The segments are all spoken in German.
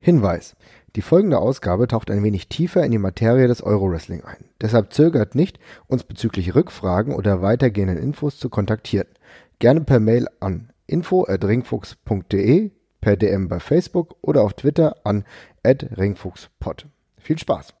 Hinweis. Die folgende Ausgabe taucht ein wenig tiefer in die Materie des Euro-Wrestling ein. Deshalb zögert nicht, uns bezüglich Rückfragen oder weitergehenden Infos zu kontaktieren. Gerne per Mail an info@ringfuchs.de, per DM bei Facebook oder auf Twitter an @ringfuchspod. Viel Spaß!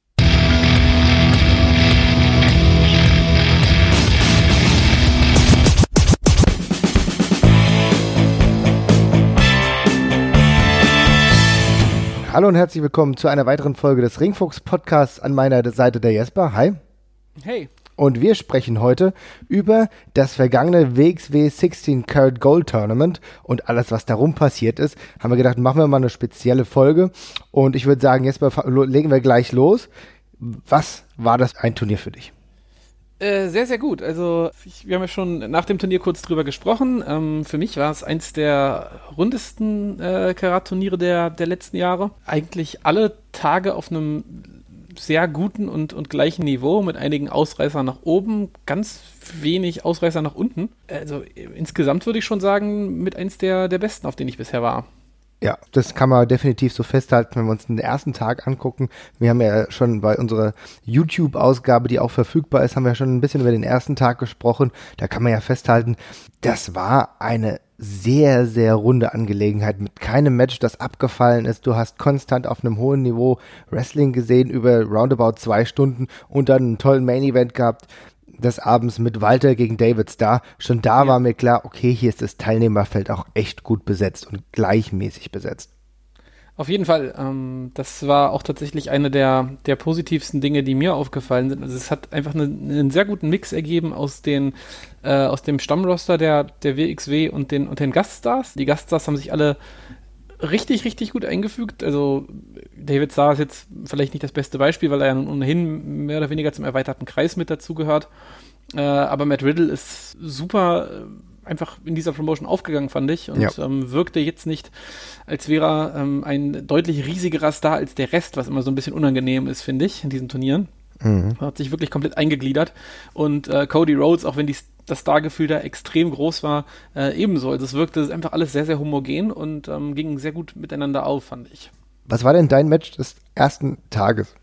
Hallo und herzlich willkommen zu einer weiteren Folge des Ringfuchs Podcasts an meiner Seite der Jesper. Hi. Hey. Und wir sprechen heute über das vergangene WXW 16 Karat Gold Tournament und alles, was darum passiert ist. Haben wir gedacht, machen wir mal eine spezielle Folge. Und ich würde sagen, Jesper, legen wir gleich los. Was war das ein Turnier für dich? Äh, sehr, sehr gut. Also, ich, wir haben ja schon nach dem Turnier kurz drüber gesprochen. Ähm, für mich war es eins der rundesten äh, Karat-Turniere der, der letzten Jahre. Eigentlich alle Tage auf einem sehr guten und, und gleichen Niveau mit einigen Ausreißern nach oben, ganz wenig Ausreißer nach unten. Also insgesamt würde ich schon sagen, mit eins der, der besten, auf denen ich bisher war. Ja, das kann man definitiv so festhalten, wenn wir uns den ersten Tag angucken. Wir haben ja schon bei unserer YouTube-Ausgabe, die auch verfügbar ist, haben wir schon ein bisschen über den ersten Tag gesprochen. Da kann man ja festhalten, das war eine sehr, sehr runde Angelegenheit mit keinem Match, das abgefallen ist. Du hast konstant auf einem hohen Niveau Wrestling gesehen über roundabout zwei Stunden und dann einen tollen Main Event gehabt des Abends mit Walter gegen David Starr. Schon da ja. war mir klar, okay, hier ist das Teilnehmerfeld auch echt gut besetzt und gleichmäßig besetzt. Auf jeden Fall. Ähm, das war auch tatsächlich eine der, der positivsten Dinge, die mir aufgefallen sind. Also es hat einfach eine, einen sehr guten Mix ergeben aus den äh, aus dem Stammroster der, der WXW und den, und den Gaststars. Die Gaststars haben sich alle richtig, richtig gut eingefügt. Also David Starr ist jetzt vielleicht nicht das beste Beispiel, weil er ja nun ohnehin mehr oder weniger zum erweiterten Kreis mit dazugehört. Äh, aber Matt Riddle ist super äh, einfach in dieser Promotion aufgegangen, fand ich. Und ja. ähm, wirkte jetzt nicht, als wäre er ähm, ein deutlich riesigerer Star als der Rest, was immer so ein bisschen unangenehm ist, finde ich, in diesen Turnieren. Mhm. Hat sich wirklich komplett eingegliedert. Und äh, Cody Rhodes, auch wenn die das Stargefühl da extrem groß war, äh, ebenso. Also es wirkte einfach alles sehr, sehr homogen und ähm, ging sehr gut miteinander auf, fand ich. Was war denn dein Match des ersten Tages?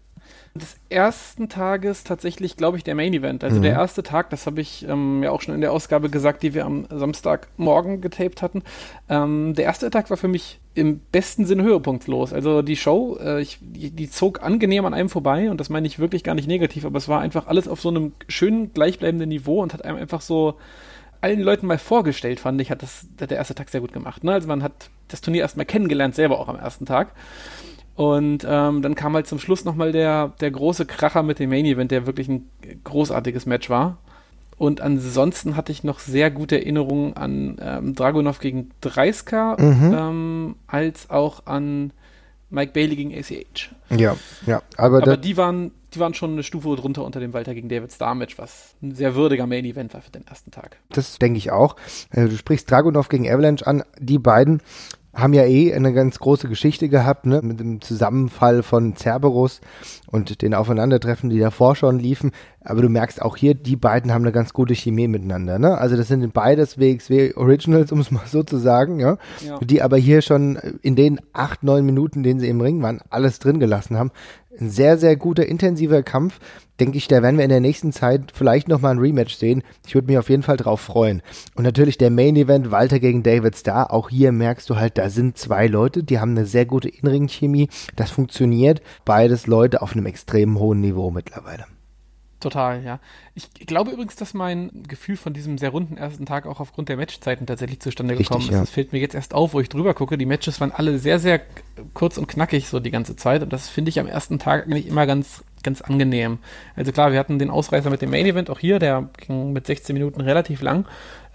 des ersten Tages tatsächlich, glaube ich, der Main Event. Also mhm. der erste Tag, das habe ich ähm, ja auch schon in der Ausgabe gesagt, die wir am Samstagmorgen getaped hatten. Ähm, der erste Tag war für mich im besten Sinne höhepunktlos. Also die Show, äh, ich, die, zog angenehm an einem vorbei und das meine ich wirklich gar nicht negativ, aber es war einfach alles auf so einem schönen, gleichbleibenden Niveau und hat einem einfach so allen Leuten mal vorgestellt, fand ich, hat das hat der erste Tag sehr gut gemacht. Ne? Also man hat das Turnier erstmal kennengelernt, selber auch am ersten Tag. Und ähm, dann kam halt zum Schluss nochmal der, der große Kracher mit dem Main Event, der wirklich ein großartiges Match war. Und ansonsten hatte ich noch sehr gute Erinnerungen an ähm, Dragunov gegen Dreiska, mhm. ähm, als auch an Mike Bailey gegen ACH. Ja, ja. Aber, aber die, waren, die waren schon eine Stufe drunter unter dem Walter gegen David Star Match, was ein sehr würdiger Main Event war für den ersten Tag. Das denke ich auch. Äh, du sprichst Dragunov gegen Avalanche an. Die beiden haben ja eh eine ganz große Geschichte gehabt, ne, mit dem Zusammenfall von Cerberus und den Aufeinandertreffen, die davor schon liefen. Aber du merkst auch hier, die beiden haben eine ganz gute Chemie miteinander, ne? Also das sind beides WXW Originals, um es mal so zu sagen, ja? ja. Die aber hier schon in den acht, neun Minuten, denen sie im Ring waren, alles drin gelassen haben. Ein sehr, sehr guter, intensiver Kampf. Denke ich, da werden wir in der nächsten Zeit vielleicht nochmal ein Rematch sehen. Ich würde mich auf jeden Fall drauf freuen. Und natürlich der Main Event, Walter gegen David Starr. Auch hier merkst du halt, da sind zwei Leute, die haben eine sehr gute Innenring-Chemie. Das funktioniert. Beides Leute auf einem extrem hohen Niveau mittlerweile. Total, ja. Ich glaube übrigens, dass mein Gefühl von diesem sehr runden ersten Tag auch aufgrund der Matchzeiten tatsächlich zustande Richtig, gekommen ist. Ja. Das fällt mir jetzt erst auf, wo ich drüber gucke. Die Matches waren alle sehr, sehr kurz und knackig so die ganze Zeit. Und das finde ich am ersten Tag eigentlich immer ganz, ganz angenehm. Also klar, wir hatten den Ausreißer mit dem Main Event auch hier, der ging mit 16 Minuten relativ lang.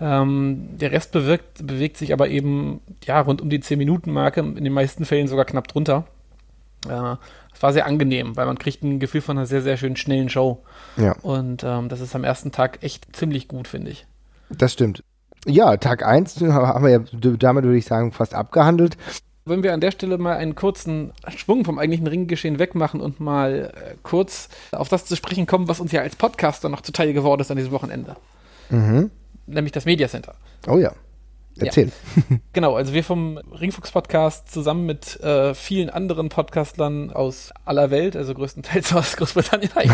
Ähm, der Rest bewirkt, bewegt sich aber eben ja rund um die 10 Minuten Marke, in den meisten Fällen sogar knapp drunter. Äh, war sehr angenehm, weil man kriegt ein Gefühl von einer sehr, sehr schönen, schnellen Show. Ja. Und ähm, das ist am ersten Tag echt ziemlich gut, finde ich. Das stimmt. Ja, Tag 1 haben wir ja damit, würde ich sagen, fast abgehandelt. Wenn wir an der Stelle mal einen kurzen Schwung vom eigentlichen Ringgeschehen wegmachen und mal äh, kurz auf das zu sprechen kommen, was uns ja als Podcaster noch zuteil geworden ist an diesem Wochenende. Mhm. Nämlich das Media Center. Oh ja. Erzähl. Ja. Genau, also wir vom Ringfuchs Podcast zusammen mit äh, vielen anderen Podcastlern aus aller Welt, also größtenteils aus Großbritannien,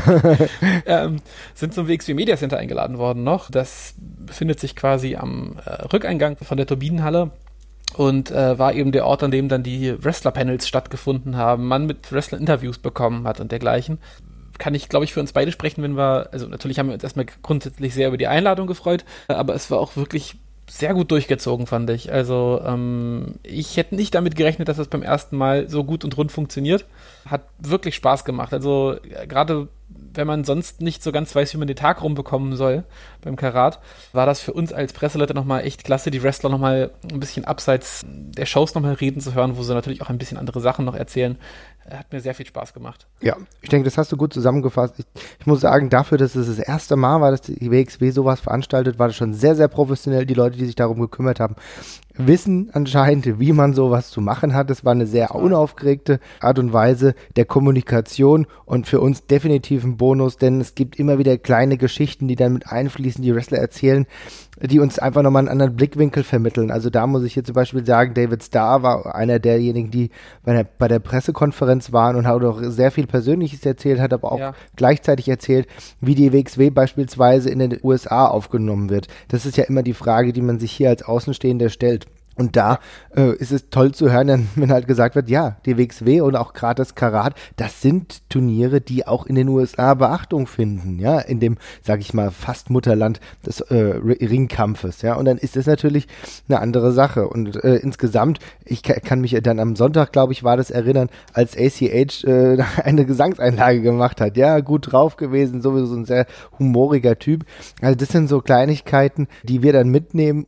ähm, sind zum WXW Media Center eingeladen worden noch. Das befindet sich quasi am äh, Rückeingang von der Turbinenhalle und äh, war eben der Ort, an dem dann die Wrestler-Panels stattgefunden haben, man mit Wrestler-Interviews bekommen hat und dergleichen. Kann ich, glaube ich, für uns beide sprechen, wenn wir, also natürlich haben wir uns erstmal grundsätzlich sehr über die Einladung gefreut, aber es war auch wirklich sehr gut durchgezogen, fand ich. Also ähm, ich hätte nicht damit gerechnet, dass das beim ersten Mal so gut und rund funktioniert. Hat wirklich Spaß gemacht. Also gerade wenn man sonst nicht so ganz weiß, wie man den Tag rumbekommen soll beim Karat, war das für uns als Presseleute nochmal echt klasse, die Wrestler nochmal ein bisschen abseits der Shows nochmal reden zu hören, wo sie natürlich auch ein bisschen andere Sachen noch erzählen hat mir sehr viel Spaß gemacht. Ja, ich denke, das hast du gut zusammengefasst. Ich, ich, muss sagen, dafür, dass es das erste Mal war, dass die WXW sowas veranstaltet, war das schon sehr, sehr professionell. Die Leute, die sich darum gekümmert haben, wissen anscheinend, wie man sowas zu machen hat. Es war eine sehr unaufgeregte Art und Weise der Kommunikation und für uns definitiv ein Bonus, denn es gibt immer wieder kleine Geschichten, die dann mit einfließen, die Wrestler erzählen, die uns einfach nochmal einen anderen Blickwinkel vermitteln. Also da muss ich jetzt zum Beispiel sagen, David Starr war einer derjenigen, die bei der, bei der Pressekonferenz waren und hat auch sehr viel Persönliches erzählt, hat aber auch ja. gleichzeitig erzählt, wie die WXW beispielsweise in den USA aufgenommen wird. Das ist ja immer die Frage, die man sich hier als Außenstehender stellt. Und da äh, ist es toll zu hören, wenn halt gesagt wird, ja, die WXW und auch gerade das Karat, das sind Turniere, die auch in den USA Beachtung finden, ja, in dem, sag ich mal, fast Mutterland des äh, Ringkampfes, ja. Und dann ist es natürlich eine andere Sache. Und äh, insgesamt, ich kann mich dann am Sonntag, glaube ich, war das erinnern, als ACH äh, eine Gesangseinlage gemacht hat, ja, gut drauf gewesen, sowieso ein sehr humoriger Typ. Also das sind so Kleinigkeiten, die wir dann mitnehmen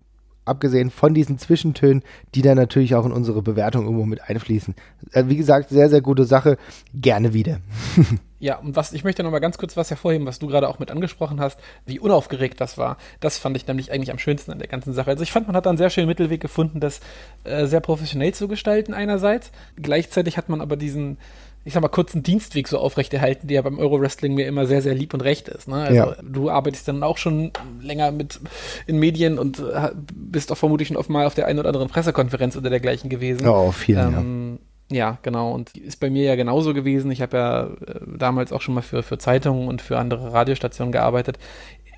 abgesehen von diesen Zwischentönen, die dann natürlich auch in unsere Bewertung irgendwo mit einfließen. Äh, wie gesagt, sehr, sehr gute Sache. Gerne wieder. Ja, und was, ich möchte noch mal ganz kurz was hervorheben, was du gerade auch mit angesprochen hast, wie unaufgeregt das war. Das fand ich nämlich eigentlich am schönsten an der ganzen Sache. Also ich fand, man hat da einen sehr schönen Mittelweg gefunden, das äh, sehr professionell zu gestalten einerseits. Gleichzeitig hat man aber diesen, ich sag mal, kurzen Dienstweg so aufrechterhalten, der beim Euro-Wrestling mir immer sehr, sehr lieb und recht ist. Ne? Also ja. du arbeitest dann auch schon länger mit in Medien und äh, bist auch vermutlich schon oft mal auf der einen oder anderen Pressekonferenz oder dergleichen gewesen. Ja, auf vielen, ähm, ja. ja. genau. Und ist bei mir ja genauso gewesen. Ich habe ja äh, damals auch schon mal für, für Zeitungen und für andere Radiostationen gearbeitet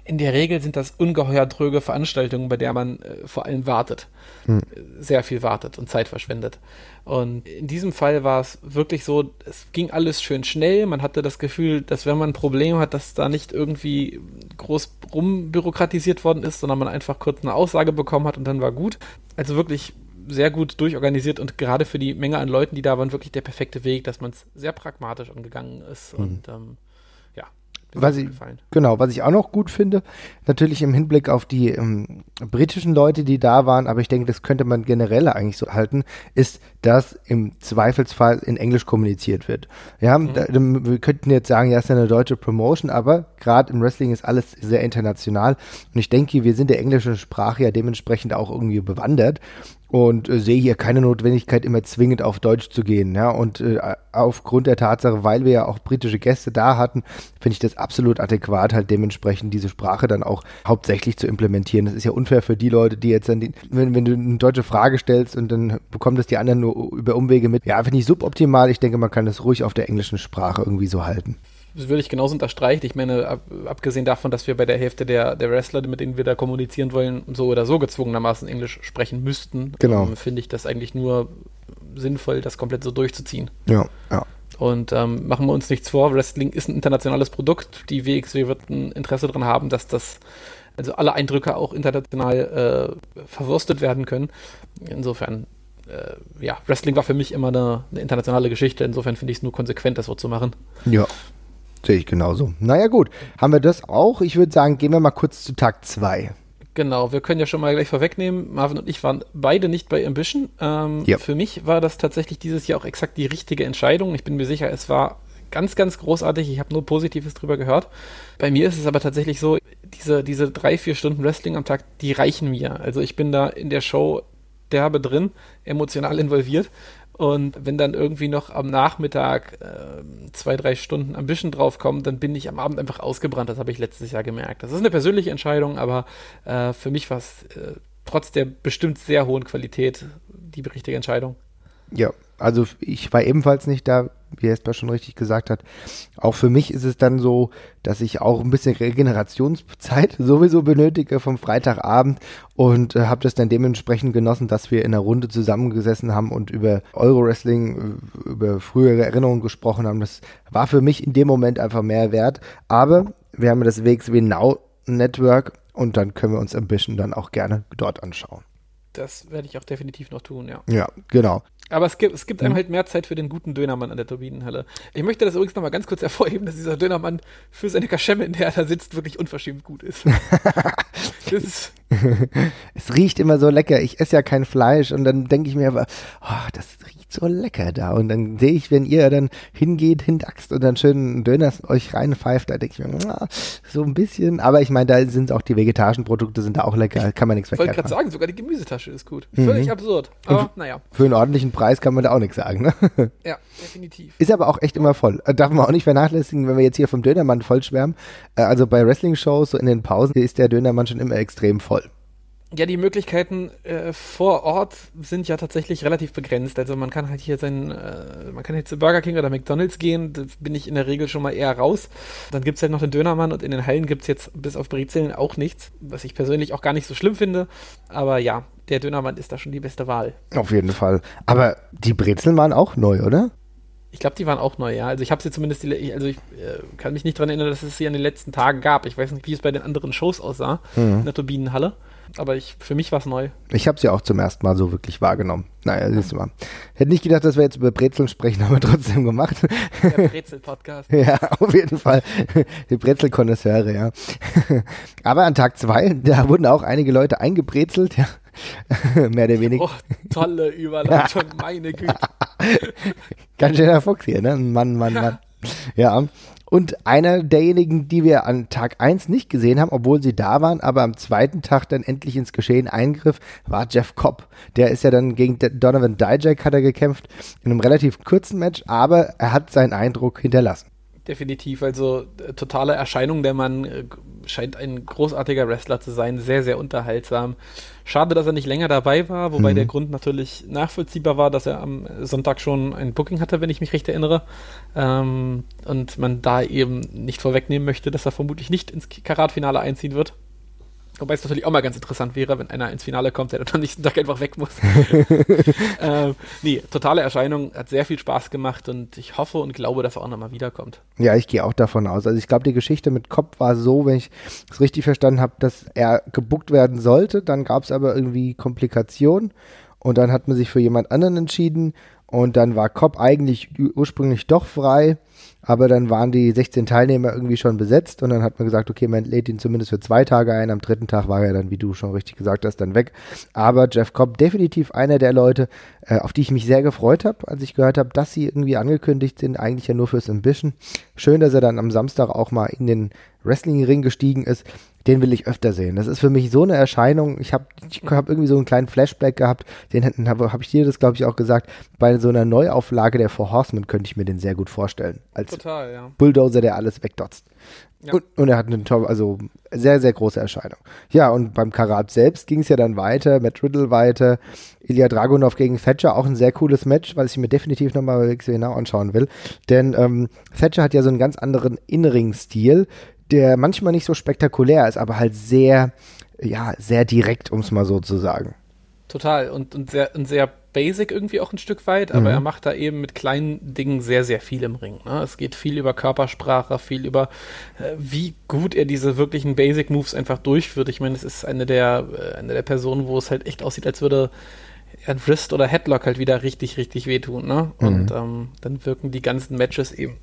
in der Regel sind das ungeheuer tröge Veranstaltungen, bei der man äh, vor allem wartet. Hm. Sehr viel wartet und Zeit verschwendet. Und in diesem Fall war es wirklich so, es ging alles schön schnell. Man hatte das Gefühl, dass wenn man ein Problem hat, dass da nicht irgendwie groß rumbürokratisiert worden ist, sondern man einfach kurz eine Aussage bekommen hat und dann war gut. Also wirklich sehr gut durchorganisiert und gerade für die Menge an Leuten, die da waren, wirklich der perfekte Weg, dass man es sehr pragmatisch angegangen ist. Hm. Und ähm, was ich, genau, was ich auch noch gut finde, natürlich im Hinblick auf die ähm, britischen Leute, die da waren, aber ich denke, das könnte man generell eigentlich so halten, ist, dass im Zweifelsfall in Englisch kommuniziert wird. Ja, mhm. da, wir könnten jetzt sagen, ja, ist ja eine deutsche Promotion, aber gerade im Wrestling ist alles sehr international und ich denke, wir sind der englischen Sprache ja dementsprechend auch irgendwie bewandert und äh, sehe hier keine Notwendigkeit, immer zwingend auf Deutsch zu gehen. Ja? Und äh, aufgrund der Tatsache, weil wir ja auch britische Gäste da hatten, finde ich das absolut adäquat, halt dementsprechend diese Sprache dann auch hauptsächlich zu implementieren. Das ist ja unfair für die Leute, die jetzt dann, die, wenn, wenn du eine deutsche Frage stellst und dann bekommen das die anderen nur über Umwege mit. Ja, finde ich suboptimal. Ich denke, man kann das ruhig auf der englischen Sprache irgendwie so halten würde ich genauso unterstreichen. Ich meine, ab, abgesehen davon, dass wir bei der Hälfte der, der Wrestler, mit denen wir da kommunizieren wollen, so oder so gezwungenermaßen Englisch sprechen müssten, genau. ähm, finde ich das eigentlich nur sinnvoll, das komplett so durchzuziehen. Ja, ja. Und ähm, machen wir uns nichts vor, Wrestling ist ein internationales Produkt. Die WXW wird ein Interesse daran haben, dass das, also alle Eindrücke auch international äh, verwurstet werden können. Insofern äh, ja, Wrestling war für mich immer eine, eine internationale Geschichte. Insofern finde ich es nur konsequent, das so zu machen. Ja, Sehe ich genauso. Naja, gut. Haben wir das auch? Ich würde sagen, gehen wir mal kurz zu Tag 2. Genau, wir können ja schon mal gleich vorwegnehmen. Marvin und ich waren beide nicht bei Ambition. Ähm, ja. Für mich war das tatsächlich dieses Jahr auch exakt die richtige Entscheidung. Ich bin mir sicher, es war ganz, ganz großartig. Ich habe nur Positives drüber gehört. Bei mir ist es aber tatsächlich so, diese, diese drei, vier Stunden Wrestling am Tag, die reichen mir. Also ich bin da in der Show derbe drin, emotional involviert. Und wenn dann irgendwie noch am Nachmittag äh, zwei, drei Stunden Ambition draufkommen, dann bin ich am Abend einfach ausgebrannt. Das habe ich letztes Jahr gemerkt. Das ist eine persönliche Entscheidung, aber äh, für mich war es äh, trotz der bestimmt sehr hohen Qualität die richtige Entscheidung. Ja, also ich war ebenfalls nicht da, wie Jesper schon richtig gesagt hat. Auch für mich ist es dann so, dass ich auch ein bisschen Regenerationszeit sowieso benötige vom Freitagabend und äh, habe das dann dementsprechend genossen, dass wir in einer Runde zusammengesessen haben und über Euro-Wrestling, äh, über frühere Erinnerungen gesprochen haben. Das war für mich in dem Moment einfach mehr wert. Aber wir haben das WXW Now Network und dann können wir uns Ambition dann auch gerne dort anschauen. Das werde ich auch definitiv noch tun, ja. Ja, genau. Aber es gibt, es gibt einem halt mehr Zeit für den guten Dönermann an der Turbinenhalle. Ich möchte das übrigens nochmal ganz kurz hervorheben, dass dieser Dönermann für seine Kaschemme, in der er da sitzt, wirklich unverschämt gut ist. es riecht immer so lecker. Ich esse ja kein Fleisch und dann denke ich mir aber, oh, das riecht so lecker da. Und dann sehe ich, wenn ihr dann hingeht, hindaxt und dann schön Döner euch reinpfeift, da denke ich mir, oh, so ein bisschen. Aber ich meine, da sind auch die vegetarischen Produkte sind da auch lecker, kann man nichts verkehrt Ich wollte gerade sagen, sogar die Gemüsetasche ist gut. Mhm. Völlig absurd. Aber naja. Für einen ordentlichen Preis kann man da auch nichts sagen, ne? Ja, definitiv. Ist aber auch echt immer voll. Äh, darf man auch nicht vernachlässigen, wenn wir jetzt hier vom Dönermann voll schwärmen. Äh, also bei Wrestling-Shows, so in den Pausen, ist der Dönermann schon immer extrem voll. Ja, die Möglichkeiten äh, vor Ort sind ja tatsächlich relativ begrenzt. Also man kann halt hier sein, äh, man kann jetzt zu Burger King oder McDonalds gehen, da bin ich in der Regel schon mal eher raus. Dann gibt es halt noch den Dönermann und in den Hallen gibt es jetzt bis auf Brezeln auch nichts, was ich persönlich auch gar nicht so schlimm finde. Aber ja, der Dönermann ist da schon die beste Wahl. Auf jeden Fall. Aber die Brezeln waren auch neu, oder? Ich glaube, die waren auch neu, ja. Also ich habe sie zumindest, die, also ich äh, kann mich nicht daran erinnern, dass es sie an den letzten Tagen gab. Ich weiß nicht, wie es bei den anderen Shows aussah mhm. in der Turbinenhalle. Aber ich, für mich war es neu. Ich habe sie ja auch zum ersten Mal so wirklich wahrgenommen. Naja, siehst du mal. Hätte nicht gedacht, dass wir jetzt über Brezeln sprechen, haben wir trotzdem gemacht. Der Brezel-Podcast. ja, auf jeden Fall. Die Brezel-Konnoisseure, ja. Aber an Tag zwei, da wurden auch einige Leute eingebrezelt, ja. Mehr oder weniger. Oh, tolle Überleitung, meine Güte. Ganz schöner Fuchs hier, ne? Mann, Mann, Mann. Ja. Und einer derjenigen, die wir an Tag 1 nicht gesehen haben, obwohl sie da waren, aber am zweiten Tag dann endlich ins Geschehen eingriff, war Jeff Cobb. Der ist ja dann gegen Donovan Dijak hat er gekämpft in einem relativ kurzen Match, aber er hat seinen Eindruck hinterlassen. Definitiv, also äh, totale Erscheinung. Der Mann äh, scheint ein großartiger Wrestler zu sein, sehr, sehr unterhaltsam. Schade, dass er nicht länger dabei war, wobei mhm. der Grund natürlich nachvollziehbar war, dass er am Sonntag schon ein Booking hatte, wenn ich mich recht erinnere. Ähm, und man da eben nicht vorwegnehmen möchte, dass er vermutlich nicht ins Karatfinale einziehen wird. Wobei es natürlich auch mal ganz interessant wäre, wenn einer ins Finale kommt, der dann am nächsten Tag einfach weg muss. ähm, nee, totale Erscheinung, hat sehr viel Spaß gemacht und ich hoffe und glaube, dass er auch nochmal wiederkommt. Ja, ich gehe auch davon aus. Also ich glaube, die Geschichte mit Kopp war so, wenn ich es richtig verstanden habe, dass er gebuckt werden sollte, dann gab es aber irgendwie Komplikationen und dann hat man sich für jemand anderen entschieden und dann war Kopp eigentlich ursprünglich doch frei aber dann waren die 16 Teilnehmer irgendwie schon besetzt und dann hat man gesagt, okay, man lädt ihn zumindest für zwei Tage ein. Am dritten Tag war er dann, wie du schon richtig gesagt hast, dann weg. Aber Jeff Cobb, definitiv einer der Leute, äh, auf die ich mich sehr gefreut habe, als ich gehört habe, dass sie irgendwie angekündigt sind, eigentlich ja nur fürs Ambition. Schön, dass er dann am Samstag auch mal in den Wrestling-Ring gestiegen ist den will ich öfter sehen. Das ist für mich so eine Erscheinung. Ich habe ich hab irgendwie so einen kleinen Flashback gehabt, den habe hab ich dir das, glaube ich, auch gesagt. Bei so einer Neuauflage der Four Horsemen könnte ich mir den sehr gut vorstellen. Als Total, ja. Bulldozer, der alles wegdotzt. Ja. Und, und, er hat eine tolle, also sehr, sehr große Erscheinung. Ja, und beim Karat selbst ging es ja dann weiter, Matt Riddle weiter, Ilya Dragunov gegen Thatcher, auch ein sehr cooles Match, weil ich mir definitiv nochmal bei genau anschauen will. Denn ähm, Thatcher hat ja so einen ganz anderen Innering-Stil, der manchmal nicht so spektakulär ist, aber halt sehr, ja, sehr direkt, um es mal so zu sagen. Total und, und, sehr, und sehr basic irgendwie auch ein Stück weit, aber mhm. er macht da eben mit kleinen Dingen sehr, sehr viel im Ring. Ne? Es geht viel über Körpersprache, viel über, äh, wie gut er diese wirklichen Basic Moves einfach durchführt. Ich meine, es ist eine der, äh, eine der Personen, wo es halt echt aussieht, als würde ein Wrist oder Headlock halt wieder richtig, richtig wehtun. Ne? Mhm. Und ähm, dann wirken die ganzen Matches eben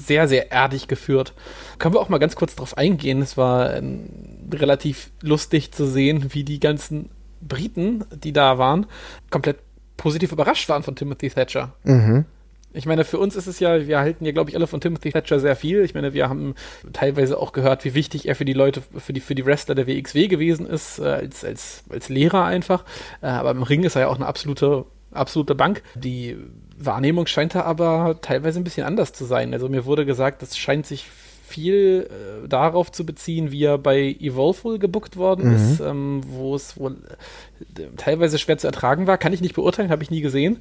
sehr, sehr erdig geführt. Können wir auch mal ganz kurz drauf eingehen. Es war ähm, relativ lustig zu sehen, wie die ganzen Briten, die da waren, komplett positiv überrascht waren von Timothy Thatcher. Mhm. Ich meine, für uns ist es ja, wir halten ja, glaube ich, alle von Timothy Thatcher sehr viel. Ich meine, wir haben teilweise auch gehört, wie wichtig er für die Leute, für die, für die Wrestler der WXW gewesen ist, äh, als, als, als Lehrer einfach. Äh, aber im Ring ist er ja auch eine absolute, absolute Bank. Die Wahrnehmung scheint da aber teilweise ein bisschen anders zu sein. Also mir wurde gesagt, das scheint sich viel äh, darauf zu beziehen, wie er bei Evolve wohl gebuckt worden mhm. ist, ähm, wo es wohl teilweise schwer zu ertragen war. Kann ich nicht beurteilen, habe ich nie gesehen.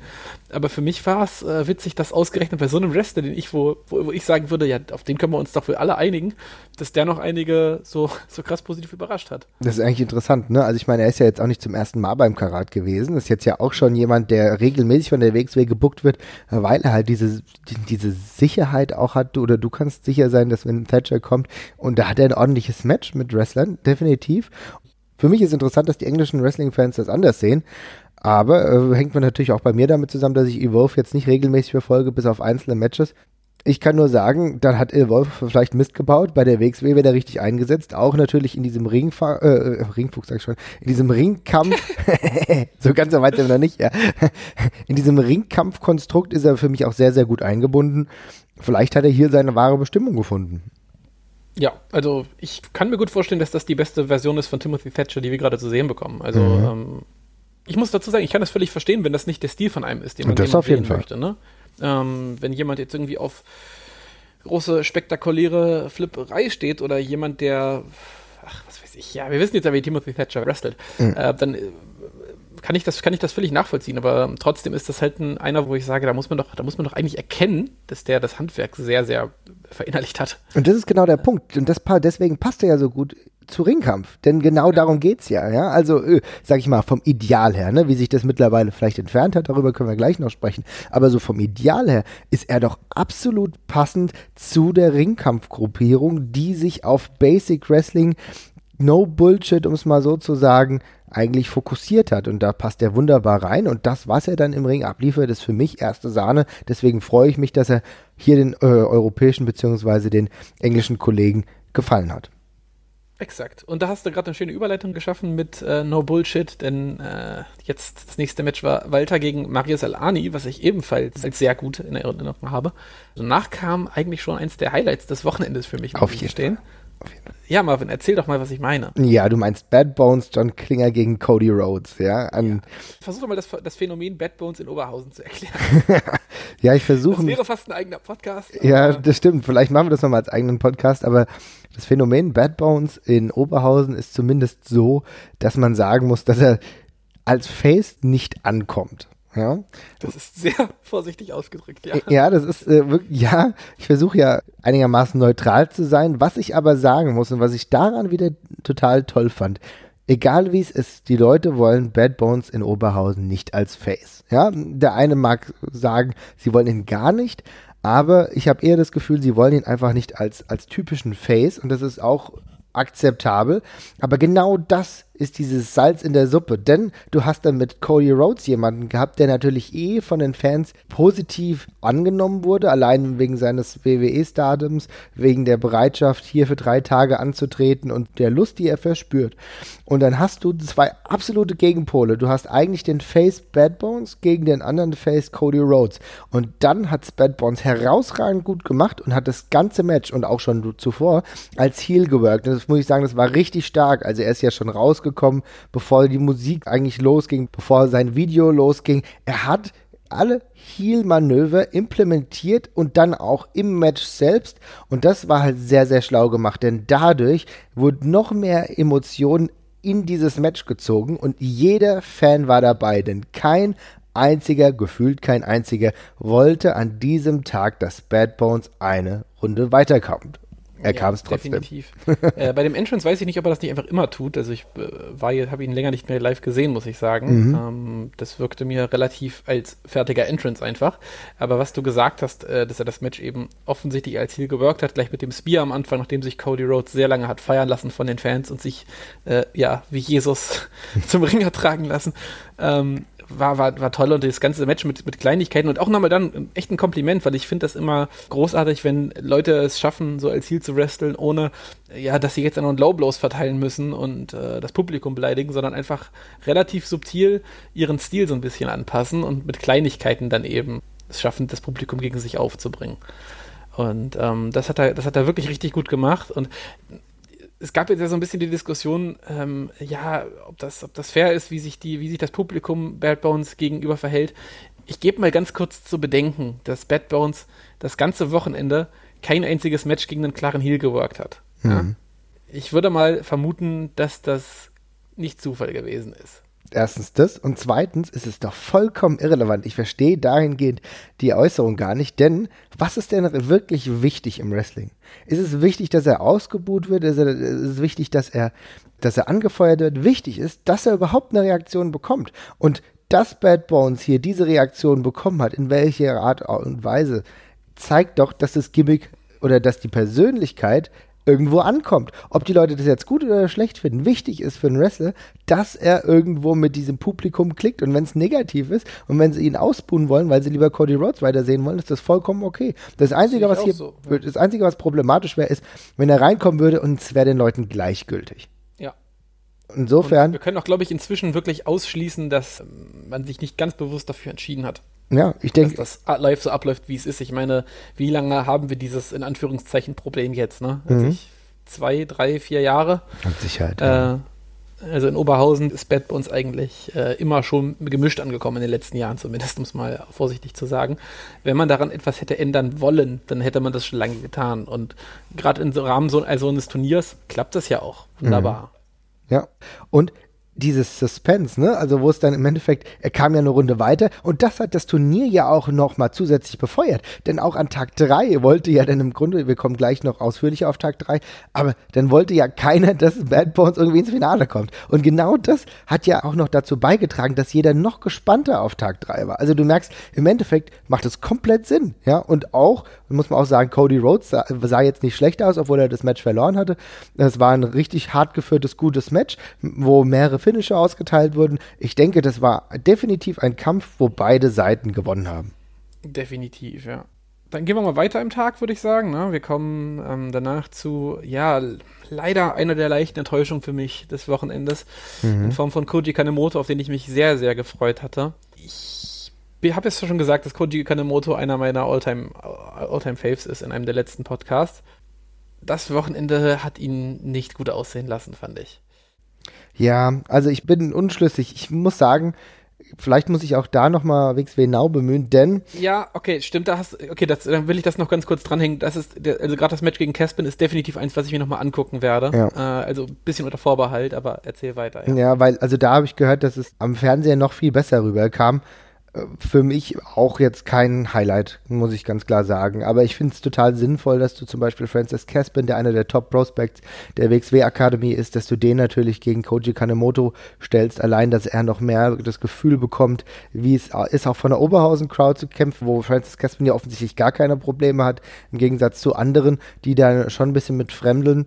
Aber für mich war es äh, witzig, dass ausgerechnet bei so einem Wrestler, den ich, wo, wo, wo, ich sagen würde, ja, auf den können wir uns doch wohl alle einigen, dass der noch einige so, so krass positiv überrascht hat. Das ist eigentlich interessant, ne? Also ich meine, er ist ja jetzt auch nicht zum ersten Mal beim Karat gewesen. Das ist jetzt ja auch schon jemand, der regelmäßig von der WXW gebuckt wird, weil er halt diese, die, diese Sicherheit auch hat, oder du kannst sicher sein, dass wenn Thatcher kommt und da hat er ein ordentliches Match mit Wrestlern, definitiv. Für mich ist interessant, dass die englischen Wrestling-Fans das anders sehen. Aber äh, hängt man natürlich auch bei mir damit zusammen, dass ich Evolve jetzt nicht regelmäßig verfolge, bis auf einzelne Matches. Ich kann nur sagen, dann hat Evolve vielleicht Mist gebaut. Bei der WXW wird er richtig eingesetzt. Auch natürlich in diesem Ringfa äh, Ringfuchs, sag ich schon, in diesem Ringkampf. so ganz so weit sind wir noch nicht, ja. In diesem Ringkampfkonstrukt ist er für mich auch sehr, sehr gut eingebunden. Vielleicht hat er hier seine wahre Bestimmung gefunden. Ja, also ich kann mir gut vorstellen, dass das die beste Version ist von Timothy Thatcher, die wir gerade zu sehen bekommen. Also mhm. ähm, ich muss dazu sagen, ich kann das völlig verstehen, wenn das nicht der Stil von einem ist, den man, das auf jeden Fall. möchte. Ne? Ähm, wenn jemand jetzt irgendwie auf große, spektakuläre Flipperei steht oder jemand, der, ach, was weiß ich, ja, wir wissen jetzt ja, wie Timothy Thatcher wrestelt, mhm. äh, dann kann ich das, kann ich das völlig nachvollziehen, aber trotzdem ist das halt ein, einer, wo ich sage, da muss man doch, da muss man doch eigentlich erkennen, dass der das Handwerk sehr, sehr verinnerlicht hat. Und das ist genau der Punkt. Und das, deswegen passt er ja so gut zu Ringkampf. Denn genau darum geht's ja, ja. Also, äh, sag ich mal, vom Ideal her, ne, wie sich das mittlerweile vielleicht entfernt hat, darüber können wir gleich noch sprechen. Aber so vom Ideal her ist er doch absolut passend zu der Ringkampfgruppierung, die sich auf Basic Wrestling No Bullshit, um es mal so zu sagen, eigentlich fokussiert hat. Und da passt er wunderbar rein. Und das, was er dann im Ring abliefert, ist für mich erste Sahne. Deswegen freue ich mich, dass er hier den äh, europäischen bzw. den englischen Kollegen gefallen hat. Exakt. Und da hast du gerade eine schöne Überleitung geschaffen mit äh, No Bullshit, denn äh, jetzt das nächste Match war Walter gegen Marius Alani, was ich ebenfalls als sehr gut in Erinnerung habe. Danach also kam eigentlich schon eins der Highlights des Wochenendes für mich. Auf jeden Fall. Ja, Marvin, erzähl doch mal, was ich meine. Ja, du meinst Bad Bones, John Klinger gegen Cody Rhodes, ja? An ja. Versuch doch mal das, das, Phänomen Bad Bones in Oberhausen zu erklären. ja, ich versuche. Das wäre fast ein eigener Podcast. Ja, das stimmt. Vielleicht machen wir das nochmal als eigenen Podcast, aber das Phänomen Bad Bones in Oberhausen ist zumindest so, dass man sagen muss, dass er als Face nicht ankommt. Ja. Das ist sehr vorsichtig ausgedrückt, ja. Ja, das ist äh, wirklich, ja, ich versuche ja einigermaßen neutral zu sein. Was ich aber sagen muss und was ich daran wieder total toll fand, egal wie es ist, die Leute wollen Bad Bones in Oberhausen nicht als Face. Ja, der eine mag sagen, sie wollen ihn gar nicht, aber ich habe eher das Gefühl, sie wollen ihn einfach nicht als, als typischen Face und das ist auch akzeptabel. Aber genau das ist dieses Salz in der Suppe. Denn du hast dann mit Cody Rhodes jemanden gehabt, der natürlich eh von den Fans positiv angenommen wurde, allein wegen seines WWE-Stardums, wegen der Bereitschaft, hier für drei Tage anzutreten und der Lust, die er verspürt. Und dann hast du zwei absolute Gegenpole. Du hast eigentlich den Face Bad Bones gegen den anderen Face Cody Rhodes. Und dann hat Bad Bones herausragend gut gemacht und hat das ganze Match und auch schon zuvor als Heel geworkt. Und das muss ich sagen, das war richtig stark. Also er ist ja schon rausgekommen rausgekommen, bevor die Musik eigentlich losging, bevor sein Video losging. Er hat alle Heal-Manöver implementiert und dann auch im Match selbst. Und das war halt sehr, sehr schlau gemacht, denn dadurch wurde noch mehr Emotionen in dieses Match gezogen und jeder Fan war dabei, denn kein einziger, gefühlt kein einziger, wollte an diesem Tag, dass Bad Bones eine Runde weiterkommt. Er ja, kam es trotzdem. Definitiv. äh, bei dem Entrance weiß ich nicht, ob er das nicht einfach immer tut. Also ich äh, habe ihn länger nicht mehr live gesehen, muss ich sagen. Mhm. Ähm, das wirkte mir relativ als fertiger Entrance einfach. Aber was du gesagt hast, äh, dass er das Match eben offensichtlich als Ziel geworkt hat, gleich mit dem Spear am Anfang, nachdem sich Cody Rhodes sehr lange hat feiern lassen von den Fans und sich äh, ja wie Jesus zum Ringer tragen lassen. Ähm, war, war, war toll und das ganze Match mit, mit Kleinigkeiten und auch nochmal dann echt ein Kompliment, weil ich finde das immer großartig, wenn Leute es schaffen, so als Ziel zu wresteln, ohne ja, dass sie jetzt noch Low Blows verteilen müssen und äh, das Publikum beleidigen, sondern einfach relativ subtil ihren Stil so ein bisschen anpassen und mit Kleinigkeiten dann eben es schaffen, das Publikum gegen sich aufzubringen. Und ähm, das, hat er, das hat er wirklich richtig gut gemacht. Und es gab jetzt ja so ein bisschen die Diskussion, ähm, ja, ob das, ob das fair ist, wie sich, die, wie sich das Publikum Bad Bones gegenüber verhält. Ich gebe mal ganz kurz zu bedenken, dass Bad Bones das ganze Wochenende kein einziges Match gegen einen klaren Heel geworkt hat. Mhm. Ja? Ich würde mal vermuten, dass das nicht Zufall gewesen ist. Erstens das und zweitens ist es doch vollkommen irrelevant. Ich verstehe dahingehend die Äußerung gar nicht, denn was ist denn wirklich wichtig im Wrestling? Ist es wichtig, dass er ausgebuht wird? Ist, er, ist es wichtig, dass er, dass er angefeuert wird? Wichtig ist, dass er überhaupt eine Reaktion bekommt. Und dass Bad Bones hier diese Reaktion bekommen hat, in welcher Art und Weise, zeigt doch, dass das Gimmick oder dass die Persönlichkeit irgendwo ankommt. Ob die Leute das jetzt gut oder schlecht finden, wichtig ist für einen Wrestler, dass er irgendwo mit diesem Publikum klickt. Und wenn es negativ ist und wenn sie ihn ausbuhen wollen, weil sie lieber Cody Rhodes weitersehen wollen, ist das vollkommen okay. Das Einzige, was hier, so, das Einzige, was problematisch wäre, ist, wenn er reinkommen würde und es wäre den Leuten gleichgültig. Ja. Insofern. Und wir können auch, glaube ich, inzwischen wirklich ausschließen, dass man sich nicht ganz bewusst dafür entschieden hat. Ja, ich denke. Dass das live so abläuft, wie es ist. Ich meine, wie lange haben wir dieses in Anführungszeichen Problem jetzt, ne? Also mhm. ich, zwei, drei, vier Jahre. Mit Sicherheit. Äh, also in Oberhausen ist Bad bei uns eigentlich äh, immer schon gemischt angekommen in den letzten Jahren, zumindest, um es mal vorsichtig zu sagen. Wenn man daran etwas hätte ändern wollen, dann hätte man das schon lange getan. Und gerade im Rahmen so, also eines Turniers klappt das ja auch. Wunderbar. Mhm. Ja, und dieses Suspense, ne? Also wo es dann im Endeffekt, er kam ja eine Runde weiter und das hat das Turnier ja auch nochmal zusätzlich befeuert. Denn auch an Tag 3 wollte ja dann im Grunde, wir kommen gleich noch ausführlicher auf Tag 3, aber dann wollte ja keiner, dass Bad Bones irgendwie ins Finale kommt. Und genau das hat ja auch noch dazu beigetragen, dass jeder noch gespannter auf Tag 3 war. Also du merkst, im Endeffekt macht es komplett Sinn, ja? Und auch, muss man auch sagen, Cody Rhodes sah, sah jetzt nicht schlecht aus, obwohl er das Match verloren hatte. Es war ein richtig hart geführtes, gutes Match, wo mehrere Finisher ausgeteilt wurden. Ich denke, das war definitiv ein Kampf, wo beide Seiten gewonnen haben. Definitiv, ja. Dann gehen wir mal weiter im Tag, würde ich sagen. Ne? Wir kommen ähm, danach zu, ja, leider einer der leichten Enttäuschungen für mich des Wochenendes. Mhm. In Form von Koji Kanemoto, auf den ich mich sehr, sehr gefreut hatte. Ich habe jetzt schon gesagt, dass Koji Kanemoto einer meiner Alltime, Alltime Faves ist in einem der letzten Podcasts. Das Wochenende hat ihn nicht gut aussehen lassen, fand ich. Ja, also ich bin unschlüssig. Ich muss sagen, vielleicht muss ich auch da nochmal WXW Now bemühen, denn. Ja, okay, stimmt, da hast okay, das, dann will ich das noch ganz kurz dranhängen. Das ist, also gerade das Match gegen Caspin ist definitiv eins, was ich mir nochmal angucken werde. Ja. Äh, also ein bisschen unter Vorbehalt, aber erzähl weiter. Ja, ja weil, also da habe ich gehört, dass es am Fernseher noch viel besser rüberkam für mich auch jetzt kein Highlight, muss ich ganz klar sagen. Aber ich finde es total sinnvoll, dass du zum Beispiel Francis Caspin, der einer der Top Prospects der WXW Academy ist, dass du den natürlich gegen Koji Kanemoto stellst. Allein, dass er noch mehr das Gefühl bekommt, wie es ist, auch von der Oberhausen Crowd zu kämpfen, wo Francis Caspin ja offensichtlich gar keine Probleme hat, im Gegensatz zu anderen, die da schon ein bisschen mit Fremdeln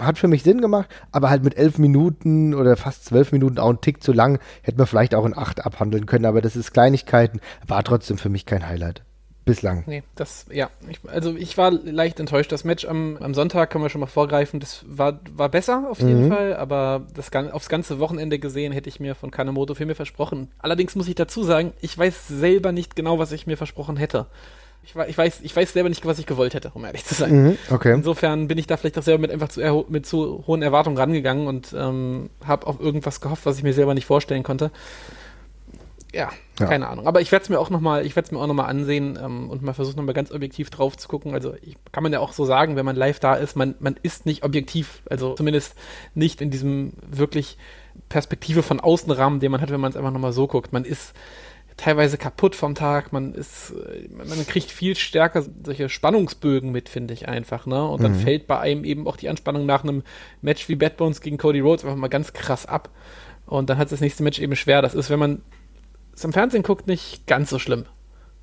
hat für mich Sinn gemacht, aber halt mit elf Minuten oder fast zwölf Minuten auch ein Tick zu lang, hätte man vielleicht auch in acht abhandeln können, aber das ist Kleinigkeiten, war trotzdem für mich kein Highlight. Bislang. Nee, das, ja. Ich, also ich war leicht enttäuscht. Das Match am, am Sonntag können wir schon mal vorgreifen. Das war, war besser auf jeden mhm. Fall, aber das, aufs ganze Wochenende gesehen hätte ich mir von Kanemoto viel mehr versprochen. Allerdings muss ich dazu sagen, ich weiß selber nicht genau, was ich mir versprochen hätte. Ich, ich, weiß, ich weiß selber nicht, was ich gewollt hätte, um ehrlich zu sein. Mhm, okay. Insofern bin ich da vielleicht auch selber mit einfach zu, mit zu hohen Erwartungen rangegangen und ähm, habe auf irgendwas gehofft, was ich mir selber nicht vorstellen konnte. Ja, ja. keine Ahnung. Aber ich werde es mir auch nochmal, ich werde es mir auch nochmal ansehen ähm, und mal versuchen, nochmal ganz objektiv drauf zu gucken. Also ich, kann man ja auch so sagen, wenn man live da ist, man, man ist nicht objektiv. Also zumindest nicht in diesem wirklich Perspektive von Außenrahmen, den man hat, wenn man es einfach nochmal so guckt. Man ist teilweise kaputt vom Tag. Man ist, man kriegt viel stärker solche Spannungsbögen mit, finde ich einfach, ne? Und dann mhm. fällt bei einem eben auch die Anspannung nach einem Match wie Bad Bones gegen Cody Rhodes einfach mal ganz krass ab. Und dann hat das nächste Match eben schwer. Das ist, wenn man es im Fernsehen guckt, nicht ganz so schlimm.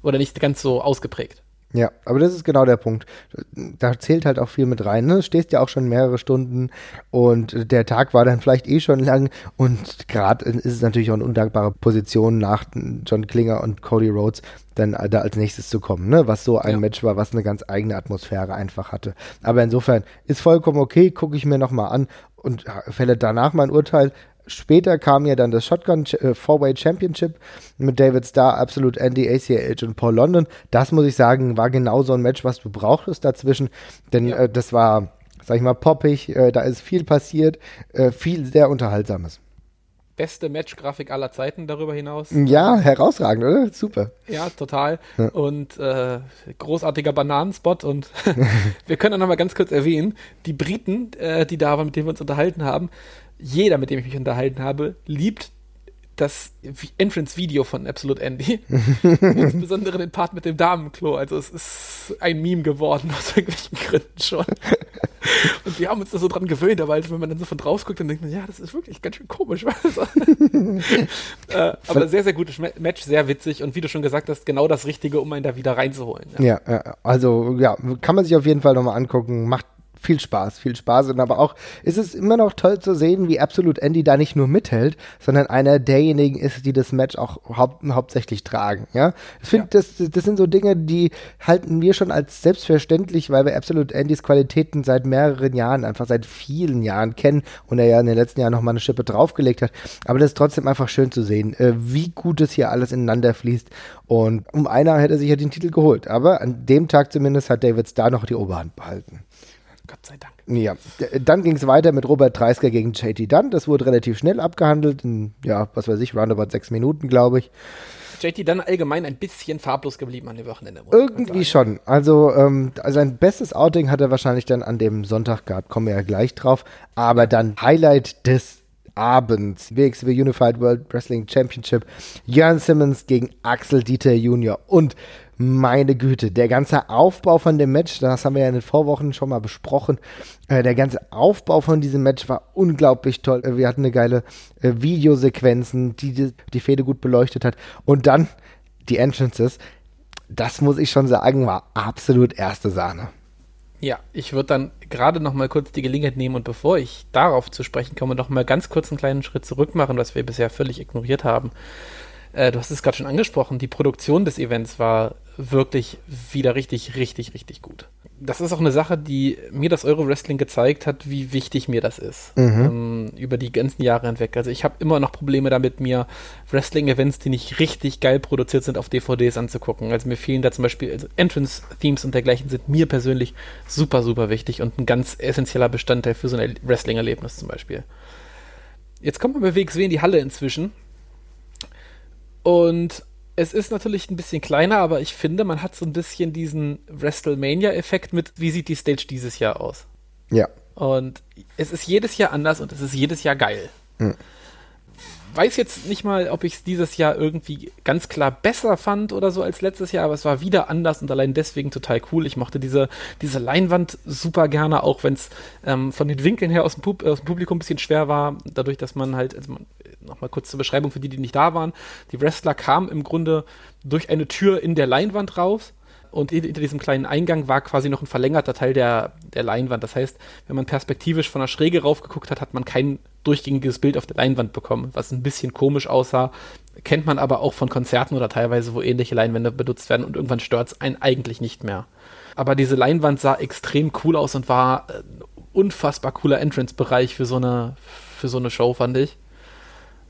Oder nicht ganz so ausgeprägt. Ja, aber das ist genau der Punkt. Da zählt halt auch viel mit rein. Ne? Du stehst ja auch schon mehrere Stunden und der Tag war dann vielleicht eh schon lang und gerade ist es natürlich auch eine undankbare Position nach John Klinger und Cody Rhodes dann da als nächstes zu kommen, ne? was so ein ja. Match war, was eine ganz eigene Atmosphäre einfach hatte. Aber insofern ist vollkommen okay, gucke ich mir nochmal an und fälle danach mein Urteil. Später kam ja dann das Shotgun äh, Four-Way Championship mit David Starr, Absolute Andy, ACH und Paul London. Das muss ich sagen, war genau so ein Match, was du brauchtest dazwischen, denn ja. äh, das war, sag ich mal, poppig, äh, da ist viel passiert, äh, viel sehr Unterhaltsames. beste Match-Grafik aller Zeiten darüber hinaus. Ja, herausragend, oder? Super. Ja, total. Ja. Und äh, großartiger Bananenspot. Und wir können auch noch mal ganz kurz erwähnen, die Briten, äh, die da waren, mit denen wir uns unterhalten haben, jeder, mit dem ich mich unterhalten habe, liebt das Entrance-Video von Absolute Andy. Insbesondere den Part mit dem Damenklo. Also es ist ein Meme geworden aus irgendwelchen Gründen schon. Und wir haben uns da so dran gewöhnt, aber halt, wenn man dann so von drauf guckt, dann denkt man, ja, das ist wirklich ganz schön komisch. äh, aber sehr, sehr gutes Match, sehr witzig und wie du schon gesagt hast, genau das Richtige, um einen da wieder reinzuholen. Ja, ja also ja, kann man sich auf jeden Fall nochmal angucken. Macht viel Spaß, viel Spaß. Und aber auch ist es immer noch toll zu sehen, wie Absolute Andy da nicht nur mithält, sondern einer derjenigen ist, die das Match auch hau hauptsächlich tragen. Ja, ich finde, ja. das, das sind so Dinge, die halten wir schon als selbstverständlich, weil wir Absolute Andys Qualitäten seit mehreren Jahren, einfach seit vielen Jahren kennen und er ja in den letzten Jahren noch mal eine Schippe draufgelegt hat. Aber das ist trotzdem einfach schön zu sehen, äh, wie gut es hier alles ineinander fließt. Und um einer hätte er sich ja den Titel geholt. Aber an dem Tag zumindest hat David da noch die Oberhand behalten. Gott sei Dank. Ja, dann ging es weiter mit Robert Dreisker gegen JT Dunn. Das wurde relativ schnell abgehandelt. In, ja, was weiß ich, roundabout sechs Minuten, glaube ich. JT Dunn allgemein ein bisschen farblos geblieben an dem Wochenende. Irgendwie schon. Also ähm, sein bestes Outing hat er wahrscheinlich dann an dem Sonntag gehabt. Kommen wir ja gleich drauf. Aber dann Highlight des Abends. WXW Unified World Wrestling Championship. Jörn Simmons gegen Axel Dieter Jr. Und meine Güte, der ganze Aufbau von dem Match, das haben wir ja in den Vorwochen schon mal besprochen, äh, der ganze Aufbau von diesem Match war unglaublich toll. Äh, wir hatten eine geile äh, Videosequenzen, die, die die Fehde gut beleuchtet hat. Und dann die Entrances, das muss ich schon sagen, war absolut erste Sahne. Ja, ich würde dann gerade noch mal kurz die Gelegenheit nehmen und bevor ich darauf zu sprechen komme, noch mal ganz kurz einen kleinen Schritt zurück machen, was wir bisher völlig ignoriert haben. Äh, du hast es gerade schon angesprochen, die Produktion des Events war wirklich wieder richtig, richtig, richtig gut. Das ist auch eine Sache, die mir das Euro-Wrestling gezeigt hat, wie wichtig mir das ist. Mhm. Ähm, über die ganzen Jahre hinweg. Also ich habe immer noch Probleme damit, mir Wrestling-Events, die nicht richtig geil produziert sind, auf DVDs anzugucken. Also mir fehlen da zum Beispiel also Entrance-Themes und dergleichen sind mir persönlich super, super wichtig und ein ganz essentieller Bestandteil für so ein Wrestling-Erlebnis zum Beispiel. Jetzt kommt man bei WXW in die Halle inzwischen. Und es ist natürlich ein bisschen kleiner, aber ich finde, man hat so ein bisschen diesen WrestleMania-Effekt mit, wie sieht die Stage dieses Jahr aus? Ja. Und es ist jedes Jahr anders und es ist jedes Jahr geil. Mhm weiß jetzt nicht mal, ob ich es dieses Jahr irgendwie ganz klar besser fand oder so als letztes Jahr, aber es war wieder anders und allein deswegen total cool. Ich mochte diese, diese Leinwand super gerne, auch wenn es ähm, von den Winkeln her aus dem, Pub aus dem, Publikum ein bisschen schwer war, dadurch, dass man halt, also nochmal kurz zur Beschreibung für die, die nicht da waren, die Wrestler kamen im Grunde durch eine Tür in der Leinwand raus und hinter diesem kleinen Eingang war quasi noch ein verlängerter Teil der, der Leinwand. Das heißt, wenn man perspektivisch von der Schräge raufgeguckt hat, hat man kein durchgängiges Bild auf der Leinwand bekommen, was ein bisschen komisch aussah. Kennt man aber auch von Konzerten oder teilweise, wo ähnliche Leinwände benutzt werden und irgendwann stört es einen eigentlich nicht mehr. Aber diese Leinwand sah extrem cool aus und war ein unfassbar cooler Entrance-Bereich für so eine, für so eine Show, fand ich.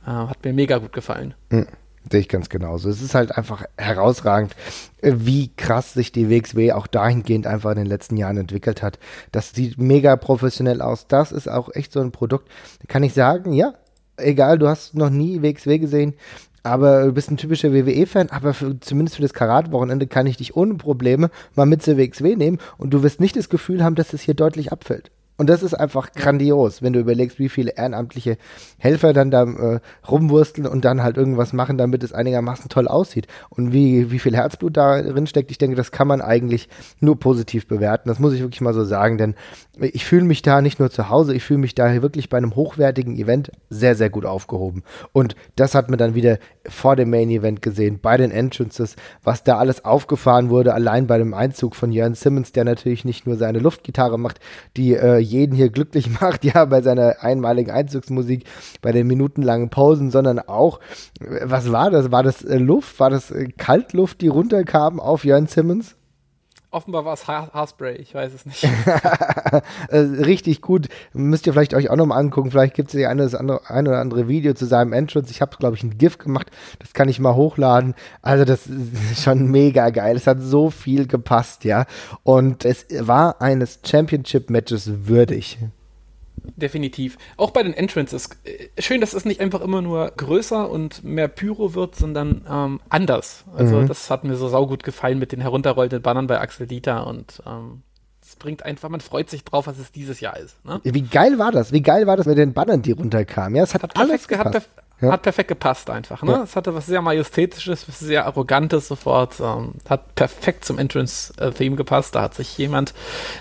Äh, hat mir mega gut gefallen. Mhm. Sehe ich ganz genauso. Es ist halt einfach herausragend, äh, wie krass sich die WXW auch dahingehend einfach in den letzten Jahren entwickelt hat. Das sieht mega professionell aus. Das ist auch echt so ein Produkt. Kann ich sagen, ja, egal, du hast noch nie WXW gesehen, aber du bist ein typischer WWE-Fan, aber für, zumindest für das Karat-Wochenende kann ich dich ohne Probleme mal mit zur WXW nehmen und du wirst nicht das Gefühl haben, dass es hier deutlich abfällt. Und das ist einfach grandios, wenn du überlegst, wie viele ehrenamtliche Helfer dann da äh, rumwursteln und dann halt irgendwas machen, damit es einigermaßen toll aussieht. Und wie, wie viel Herzblut da drin steckt, ich denke, das kann man eigentlich nur positiv bewerten. Das muss ich wirklich mal so sagen, denn ich fühle mich da nicht nur zu Hause, ich fühle mich da wirklich bei einem hochwertigen Event sehr, sehr gut aufgehoben. Und das hat man dann wieder vor dem Main Event gesehen, bei den Entrances, was da alles aufgefahren wurde, allein bei dem Einzug von Jörn Simmons, der natürlich nicht nur seine Luftgitarre macht, die äh, jeden hier glücklich macht, ja, bei seiner einmaligen Einzugsmusik, bei den minutenlangen Pausen, sondern auch, was war das? War das äh, Luft? War das äh, Kaltluft, die runterkam auf Jörn Simmons? Offenbar war es Haarspray, ich weiß es nicht. Äh, richtig gut. Müsst ihr vielleicht euch auch nochmal angucken. Vielleicht gibt es ja ein, ein oder andere Video zu seinem Entrance. Ich habe, glaube ich, ein GIF gemacht. Das kann ich mal hochladen. Also, das ist schon mega geil. Es hat so viel gepasst, ja. Und es war eines Championship-Matches würdig. Definitiv. Auch bei den Entrances. Äh, schön, dass es nicht einfach immer nur größer und mehr Pyro wird, sondern ähm, anders. Also mhm. das hat mir so saugut gefallen mit den herunterrollenden Bannern bei Axel Dieter und ähm, es bringt einfach, man freut sich drauf, was es dieses Jahr ist. Ne? Wie geil war das? Wie geil war das mit den Bannern, die runterkamen? Ja, es hat, hat alles perfekt, gepasst. Hat, ja. Hat perfekt gepasst einfach. Ne? Ja. Es hatte was sehr Majestätisches, was sehr Arrogantes sofort. Ähm, hat perfekt zum Entrance-Theme gepasst. Da hat sich jemand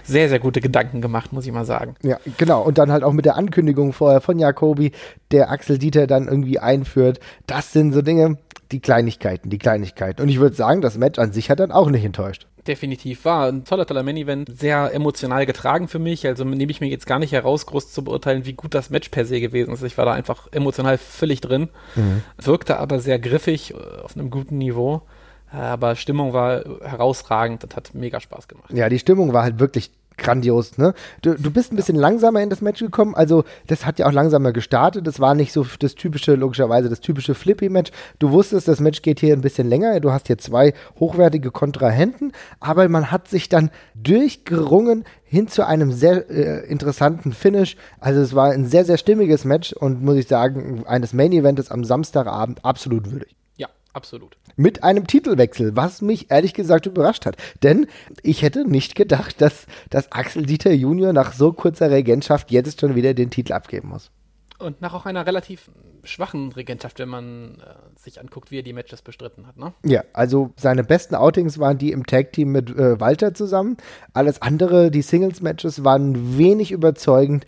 sehr, sehr gute Gedanken gemacht, muss ich mal sagen. Ja, genau. Und dann halt auch mit der Ankündigung vorher von Jacobi, der Axel Dieter dann irgendwie einführt. Das sind so Dinge, die Kleinigkeiten, die Kleinigkeiten. Und ich würde sagen, das Match an sich hat dann auch nicht enttäuscht definitiv war. Ein toller, toller Main-Event, sehr emotional getragen für mich. Also nehme ich mir jetzt gar nicht heraus, groß zu beurteilen, wie gut das Match per se gewesen ist. Ich war da einfach emotional völlig drin. Mhm. Wirkte aber sehr griffig, äh, auf einem guten Niveau. Aber Stimmung war herausragend und hat mega Spaß gemacht. Ja, die Stimmung war halt wirklich grandios, ne? Du, du bist ein bisschen langsamer in das Match gekommen, also das hat ja auch langsamer gestartet, das war nicht so das typische, logischerweise das typische Flippy-Match. Du wusstest, das Match geht hier ein bisschen länger, du hast hier zwei hochwertige Kontrahenten, aber man hat sich dann durchgerungen hin zu einem sehr äh, interessanten Finish. Also es war ein sehr, sehr stimmiges Match und muss ich sagen, eines Main-Events am Samstagabend absolut würdig. Ja, absolut mit einem Titelwechsel, was mich ehrlich gesagt überrascht hat. Denn ich hätte nicht gedacht, dass, dass Axel Dieter Junior nach so kurzer Regentschaft jetzt schon wieder den Titel abgeben muss. Und nach auch einer relativ schwachen Regentschaft, wenn man äh, sich anguckt, wie er die Matches bestritten hat, ne? Ja, also seine besten Outings waren die im Tag-Team mit äh, Walter zusammen. Alles andere, die Singles-Matches, waren wenig überzeugend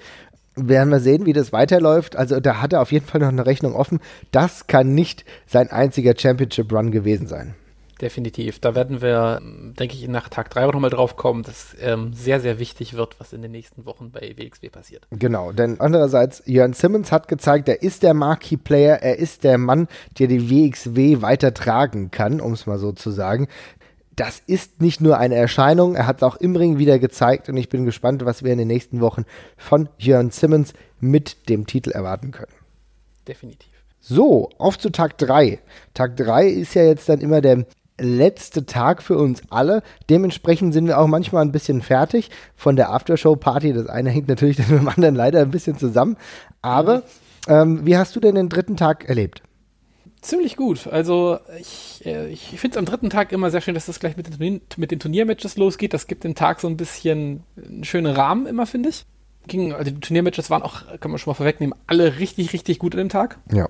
werden wir sehen, wie das weiterläuft. Also da hat er auf jeden Fall noch eine Rechnung offen. Das kann nicht sein einziger Championship Run gewesen sein. Definitiv. Da werden wir, denke ich, nach Tag 3 auch nochmal drauf kommen, dass ähm, sehr, sehr wichtig wird, was in den nächsten Wochen bei WXW passiert. Genau, denn andererseits, Jörn Simmons hat gezeigt, er ist der Marquee-Player, er ist der Mann, der die WXW weitertragen kann, um es mal so zu sagen das ist nicht nur eine Erscheinung, er hat es auch im Ring wieder gezeigt und ich bin gespannt, was wir in den nächsten Wochen von Jörn Simmons mit dem Titel erwarten können. Definitiv. So, auf zu Tag 3. Tag 3 ist ja jetzt dann immer der letzte Tag für uns alle. Dementsprechend sind wir auch manchmal ein bisschen fertig von der Aftershow-Party. Das eine hängt natürlich mit dem anderen leider ein bisschen zusammen. Aber ähm, wie hast du denn den dritten Tag erlebt? Ziemlich gut. Also ich, äh, ich finde es am dritten Tag immer sehr schön, dass das gleich mit den, mit den Turniermatches losgeht. Das gibt den Tag so ein bisschen einen schönen Rahmen immer, finde ich. Ging, also die Turniermatches waren auch, kann man schon mal vorwegnehmen, alle richtig, richtig gut an dem Tag. Ja.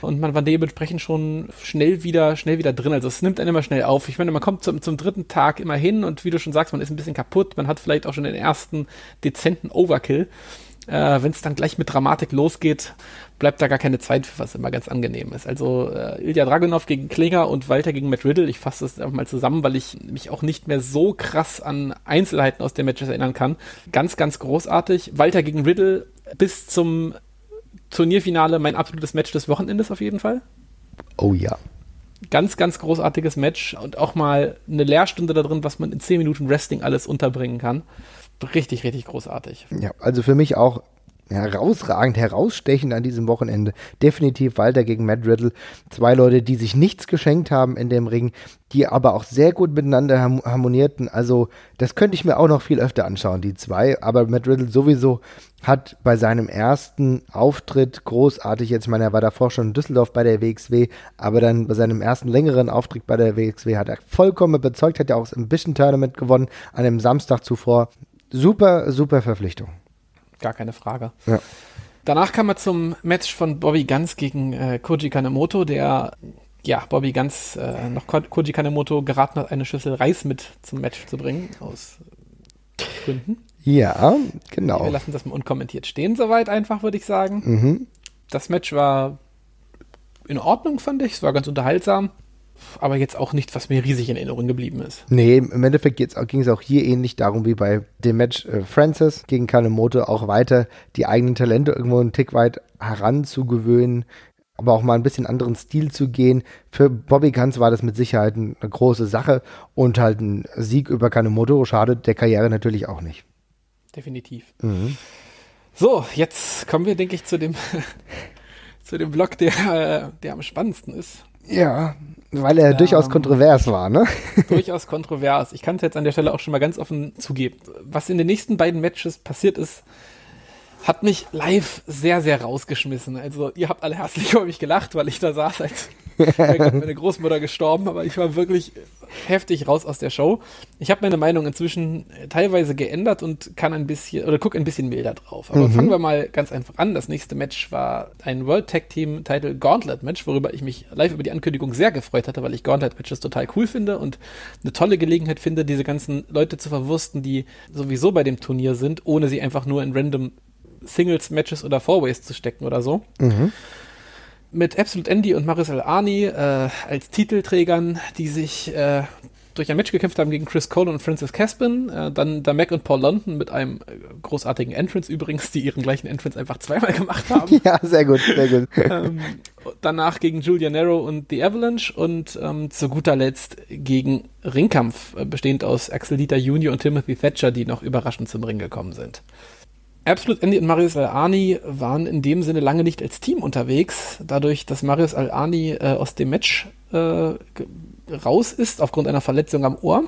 Und man war dementsprechend schon schnell wieder, schnell wieder drin. Also es nimmt einen immer schnell auf. Ich meine, man kommt zum, zum dritten Tag immer hin und wie du schon sagst, man ist ein bisschen kaputt. Man hat vielleicht auch schon den ersten dezenten Overkill. Äh, Wenn es dann gleich mit Dramatik losgeht, bleibt da gar keine Zeit für, was immer ganz angenehm ist. Also äh, Ilya Dragunov gegen Klinger und Walter gegen Matt Riddle. Ich fasse das einfach mal zusammen, weil ich mich auch nicht mehr so krass an Einzelheiten aus den Matches erinnern kann. Ganz, ganz großartig. Walter gegen Riddle bis zum Turnierfinale mein absolutes Match des Wochenendes auf jeden Fall. Oh ja. Ganz, ganz großartiges Match und auch mal eine Lehrstunde da drin, was man in 10 Minuten Wrestling alles unterbringen kann richtig, richtig großartig. Ja, also für mich auch herausragend, herausstechend an diesem Wochenende. Definitiv Walter gegen Matt Riddle. Zwei Leute, die sich nichts geschenkt haben in dem Ring, die aber auch sehr gut miteinander harmonierten. Also, das könnte ich mir auch noch viel öfter anschauen, die zwei. Aber Matt Riddle sowieso hat bei seinem ersten Auftritt großartig, jetzt, ich meine, er war davor schon in Düsseldorf bei der WXW, aber dann bei seinem ersten längeren Auftritt bei der WXW hat er vollkommen überzeugt, hat ja auch das Ambition Tournament gewonnen an dem Samstag zuvor super, super Verpflichtung. Gar keine Frage. Ja. Danach kam er zum Match von Bobby Guns gegen äh, Koji Kanemoto, der ja, Bobby Guns äh, noch Koji Kanemoto geraten hat, eine Schüssel Reis mit zum Match zu bringen, aus Gründen. Ja, genau. Wir lassen das mal unkommentiert stehen, soweit einfach, würde ich sagen. Mhm. Das Match war in Ordnung, fand ich. Es war ganz unterhaltsam aber jetzt auch nicht, was mir riesig in Erinnerung geblieben ist. Nee, im Endeffekt ging es auch hier ähnlich darum wie bei dem Match äh, Francis gegen Kanemoto auch weiter, die eigenen Talente irgendwo einen Tick weit heranzugewöhnen, aber auch mal ein bisschen anderen Stil zu gehen. Für Bobby Guns war das mit Sicherheit eine große Sache und halt ein Sieg über Kanemoto schadet der Karriere natürlich auch nicht. Definitiv. Mhm. So, jetzt kommen wir, denke ich, zu dem, zu dem Block, der, äh, der am spannendsten ist. Ja, weil er ähm, durchaus kontrovers war, ne? Durchaus kontrovers. Ich kann es jetzt an der Stelle auch schon mal ganz offen zugeben. Was in den nächsten beiden Matches passiert ist, hat mich live sehr, sehr rausgeschmissen. Also ihr habt alle herzlich über mich gelacht, weil ich da saß, als meine Großmutter gestorben, aber ich war wirklich heftig raus aus der Show. Ich habe meine Meinung inzwischen teilweise geändert und kann ein bisschen oder gucke ein bisschen milder drauf. Aber mhm. fangen wir mal ganz einfach an. Das nächste Match war ein World Tag Team Title Gauntlet Match, worüber ich mich live über die Ankündigung sehr gefreut hatte, weil ich Gauntlet Matches total cool finde und eine tolle Gelegenheit finde, diese ganzen Leute zu verwursten, die sowieso bei dem Turnier sind, ohne sie einfach nur in random Singles Matches oder Fourways zu stecken oder so. Mhm mit Absolute Andy und Maris Al-Ani äh, als Titelträgern, die sich äh, durch ein Match gekämpft haben gegen Chris Cole und Francis Caspin. Äh, dann der Mac und Paul London mit einem äh, großartigen Entrance übrigens, die ihren gleichen Entrance einfach zweimal gemacht haben. ja, sehr gut, sehr gut. ähm, danach gegen Julia Narrow und The Avalanche und ähm, zu guter Letzt gegen Ringkampf, äh, bestehend aus Axel Dieter Jr. und Timothy Thatcher, die noch überraschend zum Ring gekommen sind. Absolute Andy und Marius Al-Ani waren in dem Sinne lange nicht als Team unterwegs, dadurch, dass Marius Al-Ani äh, aus dem Match äh, raus ist aufgrund einer Verletzung am Ohr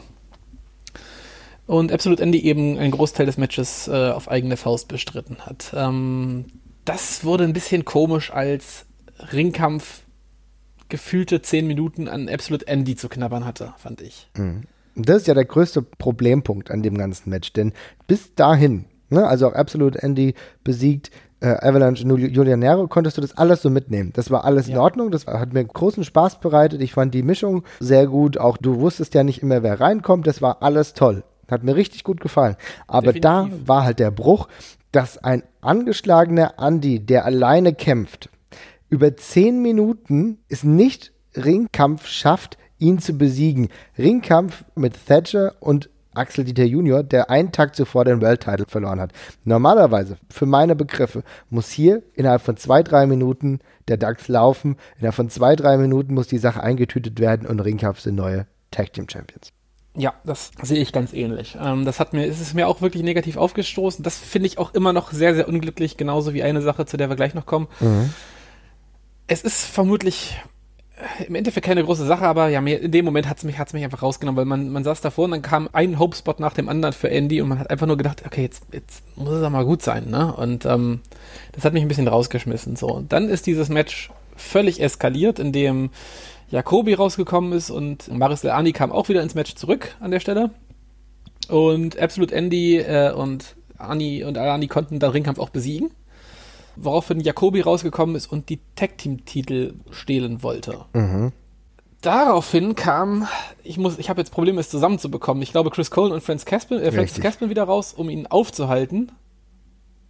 und Absolute Andy eben einen Großteil des Matches äh, auf eigene Faust bestritten hat. Ähm, das wurde ein bisschen komisch, als Ringkampf gefühlte zehn Minuten an Absolute Andy zu knabbern hatte, fand ich. Mhm. Das ist ja der größte Problempunkt an dem ganzen Match, denn bis dahin Ne? Also auch Absolute Andy besiegt, äh, Avalanche und Julian Nero, konntest du das alles so mitnehmen. Das war alles ja. in Ordnung, das hat mir großen Spaß bereitet. Ich fand die Mischung sehr gut. Auch du wusstest ja nicht immer, wer reinkommt. Das war alles toll. Hat mir richtig gut gefallen. Aber Definitiv. da war halt der Bruch, dass ein angeschlagener Andy, der alleine kämpft, über zehn Minuten es nicht Ringkampf schafft, ihn zu besiegen. Ringkampf mit Thatcher und Axel Dieter Junior, der einen Tag zuvor den World Title verloren hat. Normalerweise, für meine Begriffe, muss hier innerhalb von zwei, drei Minuten der DAX laufen. Innerhalb von zwei, drei Minuten muss die Sache eingetütet werden und Ringkampf sind neue Tag Team Champions. Ja, das sehe ich ganz ähnlich. Ähm, das hat mir, ist es mir auch wirklich negativ aufgestoßen. Das finde ich auch immer noch sehr, sehr unglücklich, genauso wie eine Sache, zu der wir gleich noch kommen. Mhm. Es ist vermutlich im Endeffekt keine große Sache, aber ja, in dem Moment hat es mich, hat's mich einfach rausgenommen, weil man, man saß davor und dann kam ein Hope-Spot nach dem anderen für Andy und man hat einfach nur gedacht, okay, jetzt, jetzt muss es auch mal gut sein, ne? Und ähm, das hat mich ein bisschen rausgeschmissen. So. Und dann ist dieses Match völlig eskaliert, indem Jacobi rausgekommen ist und Maris Leani kam auch wieder ins Match zurück an der Stelle. Und Absolute Andy äh, und Ani und Alani konnten den Ringkampf auch besiegen woraufhin Jacobi rausgekommen ist und die Tag-Team-Titel stehlen wollte. Mhm. Daraufhin kam, ich muss, ich habe jetzt Probleme, es zusammenzubekommen. Ich glaube, Chris Cole und Francis Caspin, äh, Francis Caspin wieder raus, um ihn aufzuhalten.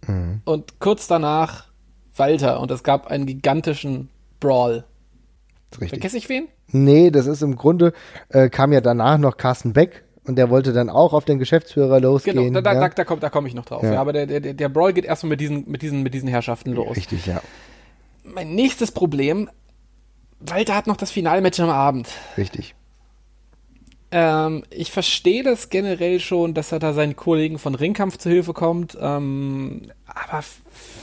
Mhm. Und kurz danach Walter und es gab einen gigantischen Brawl. Vergesse ich wen? Nee, das ist im Grunde, äh, kam ja danach noch Carsten Beck und der wollte dann auch auf den Geschäftsführer losgehen. Genau, da, da, ja? da, da komme da komm ich noch drauf. Ja. ja aber der, der, der Brawl geht erstmal mit diesen, mit, diesen, mit diesen Herrschaften los. Richtig, ja. Mein nächstes Problem, Walter hat noch das Finalmatch am Abend. Richtig. Ähm, ich verstehe das generell schon, dass er da seinen Kollegen von Ringkampf zu Hilfe kommt, ähm, aber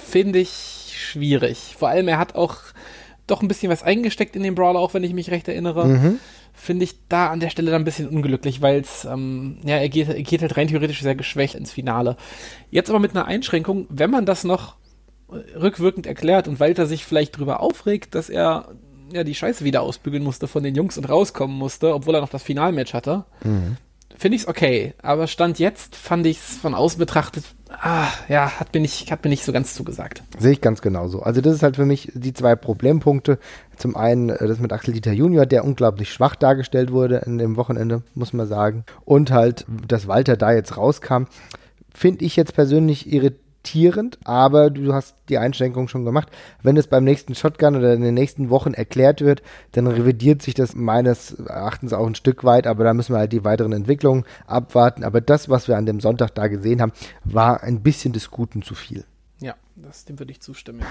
finde ich schwierig. Vor allem, er hat auch doch ein bisschen was eingesteckt in den Brawler, auch wenn ich mich recht erinnere. Mhm finde ich da an der Stelle dann ein bisschen unglücklich, weil es, ähm, ja, er geht, er geht halt rein theoretisch sehr geschwächt ins Finale. Jetzt aber mit einer Einschränkung, wenn man das noch rückwirkend erklärt und Walter sich vielleicht drüber aufregt, dass er ja die Scheiße wieder ausbügeln musste von den Jungs und rauskommen musste, obwohl er noch das Finalmatch hatte, mhm finde ich es okay. Aber Stand jetzt fand ich es von außen betrachtet, ah, ja, hat mir, nicht, hat mir nicht so ganz zugesagt. Sehe ich ganz genauso. Also das ist halt für mich die zwei Problempunkte. Zum einen äh, das mit Axel Dieter Junior, der unglaublich schwach dargestellt wurde in dem Wochenende, muss man sagen. Und halt, dass Walter da jetzt rauskam, finde ich jetzt persönlich irritierend irritierend, aber du hast die Einschränkung schon gemacht. Wenn es beim nächsten Shotgun oder in den nächsten Wochen erklärt wird, dann revidiert sich das meines Erachtens auch ein Stück weit, aber da müssen wir halt die weiteren Entwicklungen abwarten. Aber das, was wir an dem Sonntag da gesehen haben, war ein bisschen des Guten zu viel. Ja, das, dem würde ich zustimmen.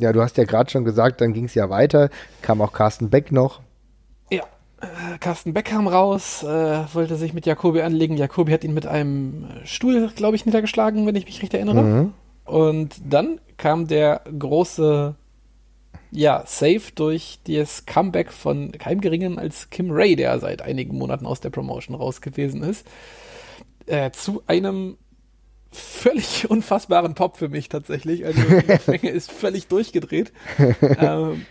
Ja, du hast ja gerade schon gesagt, dann ging es ja weiter, kam auch Carsten Beck noch. Ja, Carsten Beck kam raus, äh, wollte sich mit Jakobi anlegen. Jakobi hat ihn mit einem Stuhl, glaube ich, niedergeschlagen, wenn ich mich recht erinnere. Mhm. Und dann kam der große, ja, Save durch das Comeback von keinem Geringen als Kim Ray, der seit einigen Monaten aus der Promotion raus gewesen ist, äh, zu einem völlig unfassbaren Pop für mich tatsächlich. Also die Menge ist völlig durchgedreht. ähm,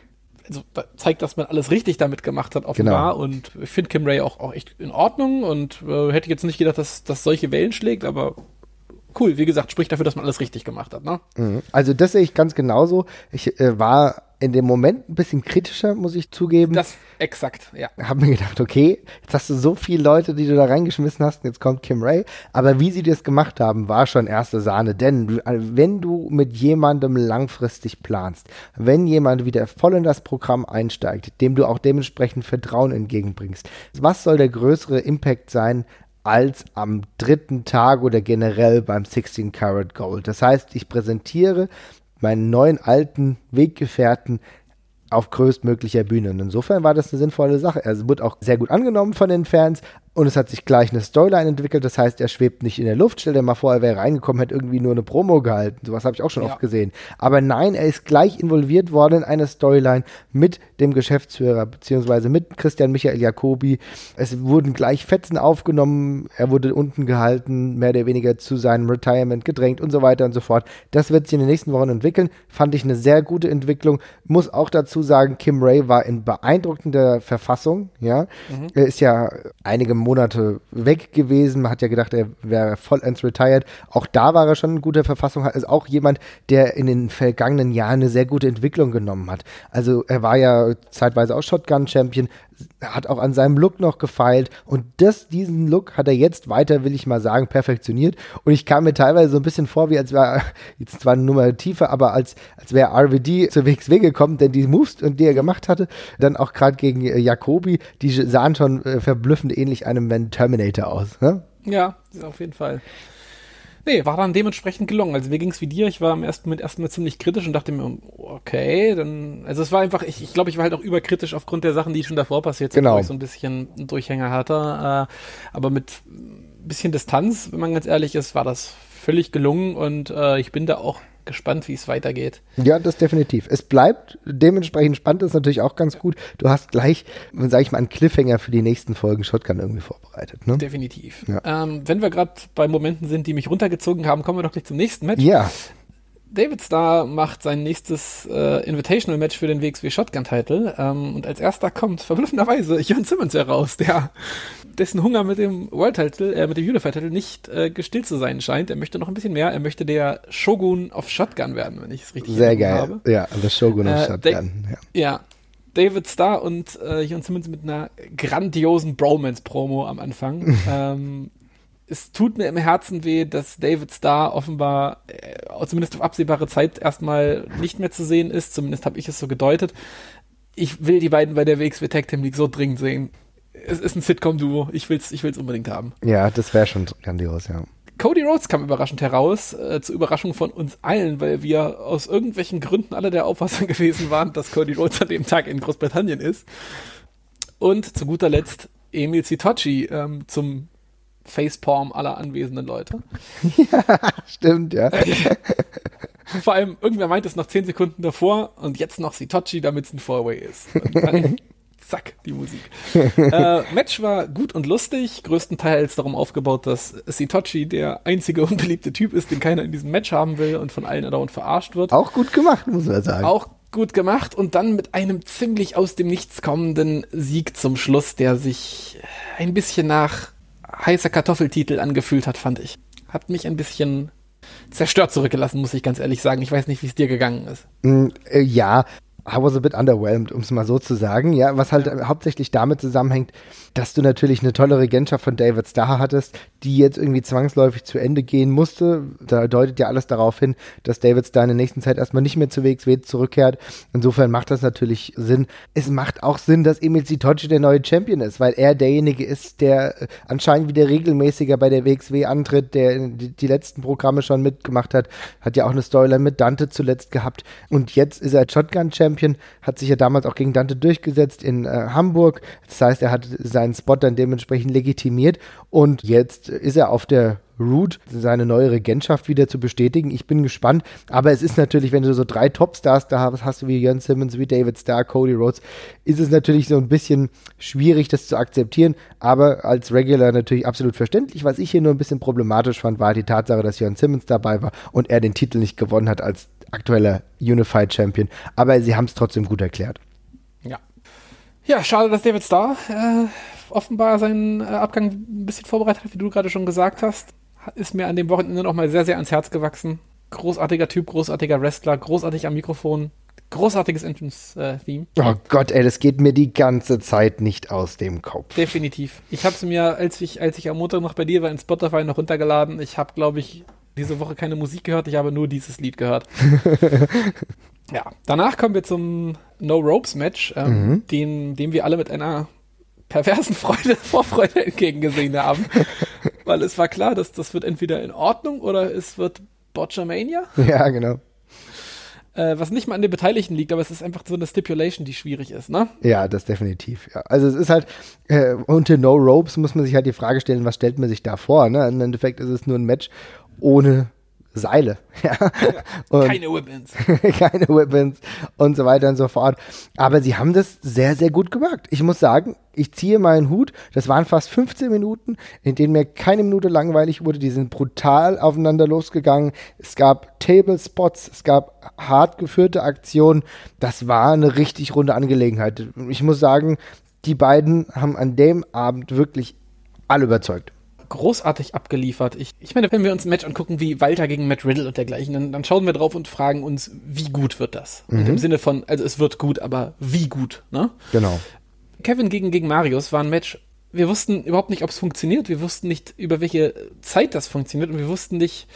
also da zeigt, dass man alles richtig damit gemacht hat, offenbar. Genau. Und ich finde Kim Ray auch, auch echt in Ordnung und äh, hätte jetzt nicht gedacht, dass das solche Wellen schlägt, aber cool. Wie gesagt, spricht dafür, dass man alles richtig gemacht hat. Ne? Mhm. Also das sehe ich ganz genauso. Ich äh, war in dem Moment ein bisschen kritischer, muss ich zugeben. Das exakt, ja. Hab mir gedacht, okay, jetzt hast du so viele Leute, die du da reingeschmissen hast, und jetzt kommt Kim Ray. Aber wie sie das gemacht haben, war schon erste Sahne. Denn äh, wenn du mit jemandem langfristig planst, wenn jemand wieder voll in das Programm einsteigt, dem du auch dementsprechend Vertrauen entgegenbringst, was soll der größere Impact sein, als am dritten Tag oder generell beim 16 Karat Gold. Das heißt, ich präsentiere meinen neuen alten Weggefährten auf größtmöglicher Bühne. Und insofern war das eine sinnvolle Sache. Er wurde auch sehr gut angenommen von den Fans, und es hat sich gleich eine Storyline entwickelt. Das heißt, er schwebt nicht in der Luft. Stell dir mal vor, er wäre reingekommen, hätte irgendwie nur eine Promo gehalten. Sowas habe ich auch schon ja. oft gesehen. Aber nein, er ist gleich involviert worden in eine Storyline mit dem Geschäftsführer, beziehungsweise mit Christian Michael Jacobi. Es wurden gleich Fetzen aufgenommen. Er wurde unten gehalten, mehr oder weniger zu seinem Retirement gedrängt und so weiter und so fort. Das wird sich in den nächsten Wochen entwickeln. Fand ich eine sehr gute Entwicklung. Muss auch dazu sagen, Kim Ray war in beeindruckender Verfassung. Ja, mhm. er ist ja einige Monate weg gewesen. Man hat ja gedacht, er wäre vollends retired. Auch da war er schon in guter Verfassung. Er ist auch jemand, der in den vergangenen Jahren eine sehr gute Entwicklung genommen hat. Also er war ja zeitweise auch Shotgun-Champion, hat auch an seinem Look noch gefeilt und das, diesen Look hat er jetzt weiter, will ich mal sagen, perfektioniert und ich kam mir teilweise so ein bisschen vor, wie als wäre, jetzt zwar eine Nummer tiefer, aber als, als wäre RVD zur WXW gekommen, denn die Moves, die er gemacht hatte, dann auch gerade gegen äh, Jacobi, die sahen schon äh, verblüffend ähnlich einem Man Terminator aus. Ne? Ja, auf jeden Fall. Nee, war dann dementsprechend gelungen. Also mir ging es wie dir, ich war im ersten Moment erstmal ziemlich kritisch und dachte mir, okay, dann, also es war einfach, ich, ich glaube, ich war halt auch überkritisch aufgrund der Sachen, die schon davor passiert sind, genau. wo ich so ein bisschen einen Durchhänger hatte. Äh, aber mit ein bisschen Distanz, wenn man ganz ehrlich ist, war das völlig gelungen und äh, ich bin da auch gespannt, wie es weitergeht. Ja, das definitiv. Es bleibt dementsprechend spannend, ist natürlich auch ganz gut. Du hast gleich, sage ich mal, einen Cliffhanger für die nächsten Folgen Shotgun irgendwie vorbereitet. Ne? Definitiv. Ja. Ähm, wenn wir gerade bei Momenten sind, die mich runtergezogen haben, kommen wir doch gleich zum nächsten Match. Ja. David Starr macht sein nächstes äh, Invitational-Match für den WXW Shotgun-Title ähm, und als erster kommt verblüffenderweise Jon Simmons heraus, der dessen Hunger mit dem World-Title, äh, mit dem Unify-Title nicht äh, gestillt zu sein scheint. Er möchte noch ein bisschen mehr. Er möchte der Shogun of Shotgun werden, wenn ich es richtig Sehr geil. habe. Ja, der Shogun of äh, Shotgun. Ja. ja. David Starr und äh, Jon Simmons mit einer grandiosen Bromance-Promo am Anfang. ähm, es tut mir im Herzen weh, dass David Starr offenbar äh, zumindest auf absehbare Zeit erstmal nicht mehr zu sehen ist. Zumindest habe ich es so gedeutet. Ich will die beiden bei der WXW Tag Team League so dringend sehen. Es ist ein Sitcom-Duo. Ich will es ich will's unbedingt haben. Ja, das wäre schon grandios, ja. Cody Rhodes kam überraschend heraus, äh, zur Überraschung von uns allen, weil wir aus irgendwelchen Gründen alle der Auffassung gewesen waren, dass Cody Rhodes an dem Tag in Großbritannien ist. Und zu guter Letzt Emil Sitochi ähm, zum Facepalm aller anwesenden Leute. Ja, stimmt, ja. Vor allem, irgendwer meint es noch 10 Sekunden davor und jetzt noch Sitochi, damit es ein Four-Way ist. Zack, die Musik. äh, Match war gut und lustig, größtenteils darum aufgebaut, dass Sitochi der einzige unbeliebte Typ ist, den keiner in diesem Match haben will und von allen dauernd verarscht wird. Auch gut gemacht, muss man sagen. Auch gut gemacht und dann mit einem ziemlich aus dem Nichts kommenden Sieg zum Schluss, der sich ein bisschen nach heißer Kartoffeltitel angefühlt hat, fand ich. Hat mich ein bisschen zerstört zurückgelassen, muss ich ganz ehrlich sagen. Ich weiß nicht, wie es dir gegangen ist. Mm, äh, ja, I was a bit underwhelmed, um es mal so zu sagen. Ja, was halt hauptsächlich damit zusammenhängt, dass du natürlich eine tolle Regentschaft von David Starr hattest, die jetzt irgendwie zwangsläufig zu Ende gehen musste. Da deutet ja alles darauf hin, dass David Starr in der nächsten Zeit erstmal nicht mehr zu WXW zurückkehrt. Insofern macht das natürlich Sinn. Es macht auch Sinn, dass Emil Sitochi der neue Champion ist, weil er derjenige ist, der anscheinend wieder regelmäßiger bei der WXW antritt, der die, letzten Programme schon mitgemacht hat, hat ja auch eine Storyline mit Dante zuletzt gehabt und jetzt ist er Shotgun Champion Champion, hat sich ja damals auch gegen Dante durchgesetzt in äh, Hamburg. Das heißt, er hat seinen Spot dann dementsprechend legitimiert und jetzt ist er auf der Root, seine neue Regentschaft wieder zu bestätigen. Ich bin gespannt. Aber es ist natürlich, wenn du so drei Topstars da hast, hast du wie Jan Simmons, wie David Starr, Cody Rhodes, ist es natürlich so ein bisschen schwierig, das zu akzeptieren. Aber als Regular natürlich absolut verständlich. Was ich hier nur ein bisschen problematisch fand, war die Tatsache, dass Jan Simmons dabei war und er den Titel nicht gewonnen hat als aktueller Unified Champion. Aber sie haben es trotzdem gut erklärt. Ja. Schade, dass David Starr äh, offenbar seinen äh, Abgang ein bisschen vorbereitet hat, wie du gerade schon gesagt hast ist mir an dem Wochenende nochmal sehr, sehr ans Herz gewachsen. Großartiger Typ, großartiger Wrestler, großartig am Mikrofon, großartiges Entrance-Theme. Oh Gott, ey, das geht mir die ganze Zeit nicht aus dem Kopf. Definitiv. Ich habe es mir, als ich, als ich am Montag noch bei dir war, in Spotify noch runtergeladen. Ich habe, glaube ich, diese Woche keine Musik gehört, ich habe nur dieses Lied gehört. ja, danach kommen wir zum No Ropes Match, ähm, mhm. den, dem wir alle mit einer perversen Freude, Vorfreude entgegengesehen haben. Weil es war klar, dass das wird entweder in Ordnung oder es wird Botchamania. Ja, genau. Äh, was nicht mal an den Beteiligten liegt, aber es ist einfach so eine Stipulation, die schwierig ist, ne? Ja, das definitiv. Ja. Also es ist halt, äh, unter No Ropes muss man sich halt die Frage stellen, was stellt man sich da vor, ne? Im Endeffekt ist es nur ein Match ohne Seile. Ja. Und keine Weapons. keine Weapons und so weiter und so fort. Aber sie haben das sehr, sehr gut gemacht. Ich muss sagen, ich ziehe meinen Hut. Das waren fast 15 Minuten, in denen mir keine Minute langweilig wurde. Die sind brutal aufeinander losgegangen. Es gab Table Spots, es gab hart geführte Aktionen. Das war eine richtig runde Angelegenheit. Ich muss sagen, die beiden haben an dem Abend wirklich alle überzeugt großartig abgeliefert. Ich, ich meine, wenn wir uns ein Match angucken wie Walter gegen Matt Riddle und dergleichen, dann, dann schauen wir drauf und fragen uns, wie gut wird das? Mhm. Im Sinne von, also es wird gut, aber wie gut, ne? Genau. Kevin gegen, gegen Marius war ein Match, wir wussten überhaupt nicht, ob es funktioniert. Wir wussten nicht, über welche Zeit das funktioniert und wir wussten nicht,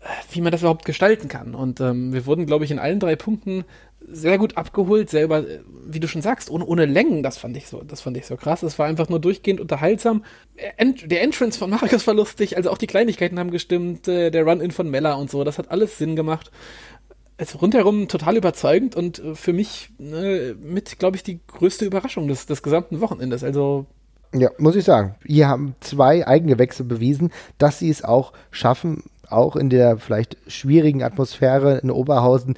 äh, wie man das überhaupt gestalten kann. Und ähm, wir wurden, glaube ich, in allen drei Punkten sehr gut abgeholt, selber, wie du schon sagst, ohne, ohne Längen, das fand ich so, das fand ich so krass. Es war einfach nur durchgehend unterhaltsam. Ent, der Entrance von Marius war lustig, also auch die Kleinigkeiten haben gestimmt, äh, der Run-In von Mella und so, das hat alles Sinn gemacht. Also rundherum total überzeugend und äh, für mich äh, mit, glaube ich, die größte Überraschung des, des gesamten Wochenendes. Also ja, muss ich sagen. Hier haben zwei Eigengewächse bewiesen, dass sie es auch schaffen, auch in der vielleicht schwierigen Atmosphäre in Oberhausen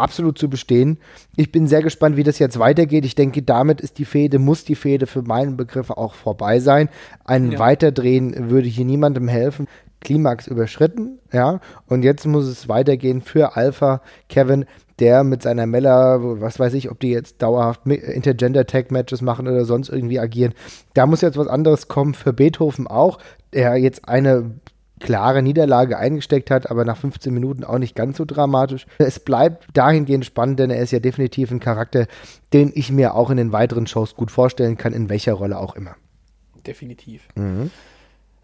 absolut zu bestehen. Ich bin sehr gespannt, wie das jetzt weitergeht. Ich denke, damit ist die Fehde, muss die Fehde für meinen Begriff auch vorbei sein. Ein ja. Weiterdrehen würde hier niemandem helfen. Klimax überschritten, ja, und jetzt muss es weitergehen für Alpha Kevin, der mit seiner Mella, was weiß ich, ob die jetzt dauerhaft Intergender Tag Matches machen oder sonst irgendwie agieren. Da muss jetzt was anderes kommen für Beethoven auch, der jetzt eine klare Niederlage eingesteckt hat, aber nach 15 Minuten auch nicht ganz so dramatisch. Es bleibt dahingehend spannend, denn er ist ja definitiv ein Charakter, den ich mir auch in den weiteren Shows gut vorstellen kann, in welcher Rolle auch immer. Definitiv. Mhm.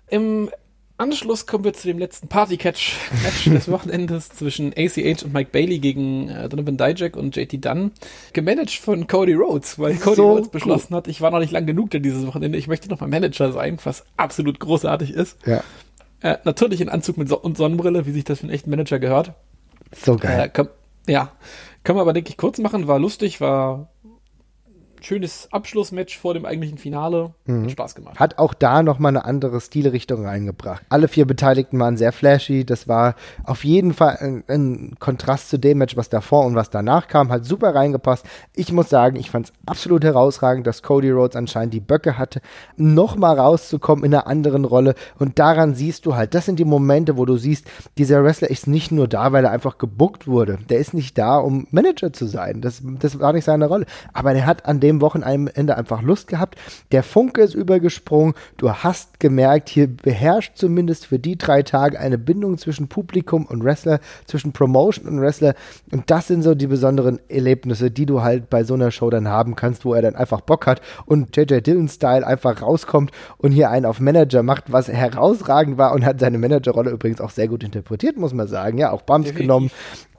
Im Anschluss kommen wir zu dem letzten Party-Catch-Match des Wochenendes zwischen ACH und Mike Bailey gegen äh, Donovan Dijak und JT Dunn. Gemanagt von Cody Rhodes, weil Cody so Rhodes beschlossen cool. hat, ich war noch nicht lang genug denn dieses Wochenende, ich möchte noch mal Manager sein, was absolut großartig ist. Ja. Äh, natürlich in Anzug mit so und Sonnenbrille, wie sich das für einen echten Manager gehört. So geil. Äh, kann, ja, können wir aber, denke ich, kurz machen. War lustig, war schönes Abschlussmatch vor dem eigentlichen Finale. Mhm. Hat Spaß gemacht. Hat auch da nochmal eine andere Stilrichtung reingebracht. Alle vier Beteiligten waren sehr flashy. Das war auf jeden Fall ein, ein Kontrast zu dem Match, was davor und was danach kam. Hat super reingepasst. Ich muss sagen, ich fand es absolut herausragend, dass Cody Rhodes anscheinend die Böcke hatte, nochmal rauszukommen in einer anderen Rolle. Und daran siehst du halt, das sind die Momente, wo du siehst, dieser Wrestler ist nicht nur da, weil er einfach gebuckt wurde. Der ist nicht da, um Manager zu sein. Das, das war nicht seine Rolle. Aber er hat an dem dem Wochenende einfach Lust gehabt. Der Funke ist übergesprungen. Du hast gemerkt, hier beherrscht zumindest für die drei Tage eine Bindung zwischen Publikum und Wrestler, zwischen Promotion und Wrestler. Und das sind so die besonderen Erlebnisse, die du halt bei so einer Show dann haben kannst, wo er dann einfach Bock hat und JJ Dillon-Style einfach rauskommt und hier einen auf Manager macht, was herausragend war und hat seine Managerrolle übrigens auch sehr gut interpretiert, muss man sagen. Ja, auch Bums genommen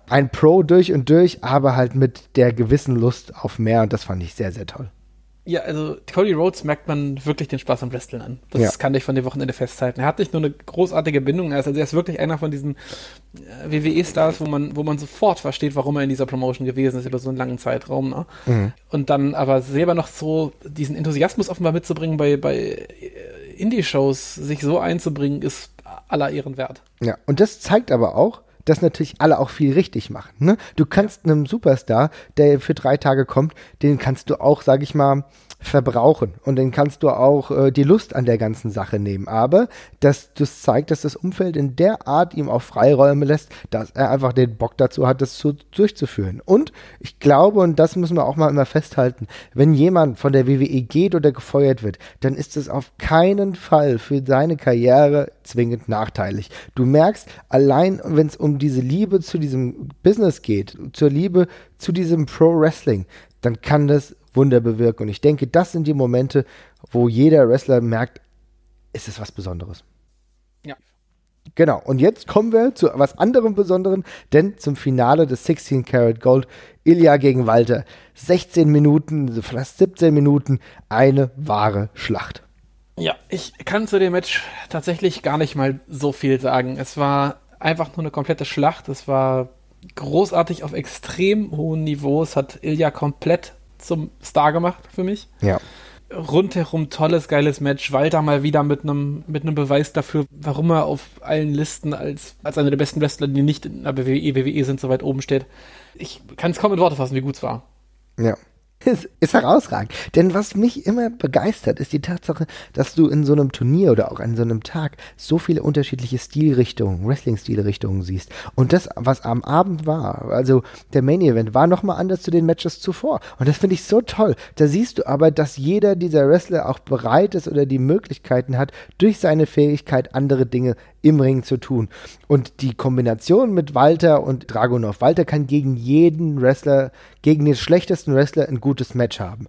ein Pro durch und durch, aber halt mit der gewissen Lust auf mehr und das fand ich sehr, sehr toll. Ja, also Cody Rhodes merkt man wirklich den Spaß am Wrestling an. Das ja. kann ich von dem Wochenende festhalten. Er hat nicht nur eine großartige Bindung, also er ist wirklich einer von diesen äh, WWE-Stars, wo man, wo man sofort versteht, warum er in dieser Promotion gewesen ist über so einen langen Zeitraum. Ne? Mhm. Und dann aber selber noch so diesen Enthusiasmus offenbar mitzubringen bei, bei äh, Indie-Shows, sich so einzubringen, ist aller Ehren wert. Ja, und das zeigt aber auch, dass natürlich alle auch viel richtig machen. Ne? Du kannst einem Superstar, der für drei Tage kommt, den kannst du auch, sag ich mal, verbrauchen und dann kannst du auch äh, die Lust an der ganzen Sache nehmen. Aber dass das zeigt, dass das Umfeld in der Art ihm auch Freiräume lässt, dass er einfach den Bock dazu hat, das zu, durchzuführen. Und ich glaube, und das müssen wir auch mal immer festhalten, wenn jemand von der WWE geht oder gefeuert wird, dann ist es auf keinen Fall für seine Karriere zwingend nachteilig. Du merkst, allein wenn es um diese Liebe zu diesem Business geht, zur Liebe zu diesem Pro Wrestling, dann kann das Wunder bewirken. Und ich denke, das sind die Momente, wo jeder Wrestler merkt, es ist was Besonderes. Ja. Genau, und jetzt kommen wir zu was anderem Besonderen, denn zum Finale des 16 Karat Gold, Ilya gegen Walter. 16 Minuten, fast 17 Minuten, eine wahre Schlacht. Ja, ich kann zu dem Match tatsächlich gar nicht mal so viel sagen. Es war einfach nur eine komplette Schlacht. Es war großartig auf extrem hohem Niveau. Es hat Ilya komplett zum Star gemacht für mich. Ja. Rundherum tolles, geiles Match. Walter mal wieder mit einem mit Beweis dafür, warum er auf allen Listen als, als einer der besten Wrestler, die nicht in der WWE, WWE sind, so weit oben steht. Ich kann es kaum in Worte fassen, wie gut es war. Ja. Ist, ist herausragend. Denn was mich immer begeistert, ist die Tatsache, dass du in so einem Turnier oder auch an so einem Tag so viele unterschiedliche Stilrichtungen, Wrestling-Stilrichtungen siehst. Und das, was am Abend war, also der Main Event, war nochmal anders zu den Matches zuvor. Und das finde ich so toll. Da siehst du aber, dass jeder dieser Wrestler auch bereit ist oder die Möglichkeiten hat, durch seine Fähigkeit andere Dinge im Ring zu tun. Und die Kombination mit Walter und Dragunov. Walter kann gegen jeden Wrestler, gegen den schlechtesten Wrestler ein gutes Match haben.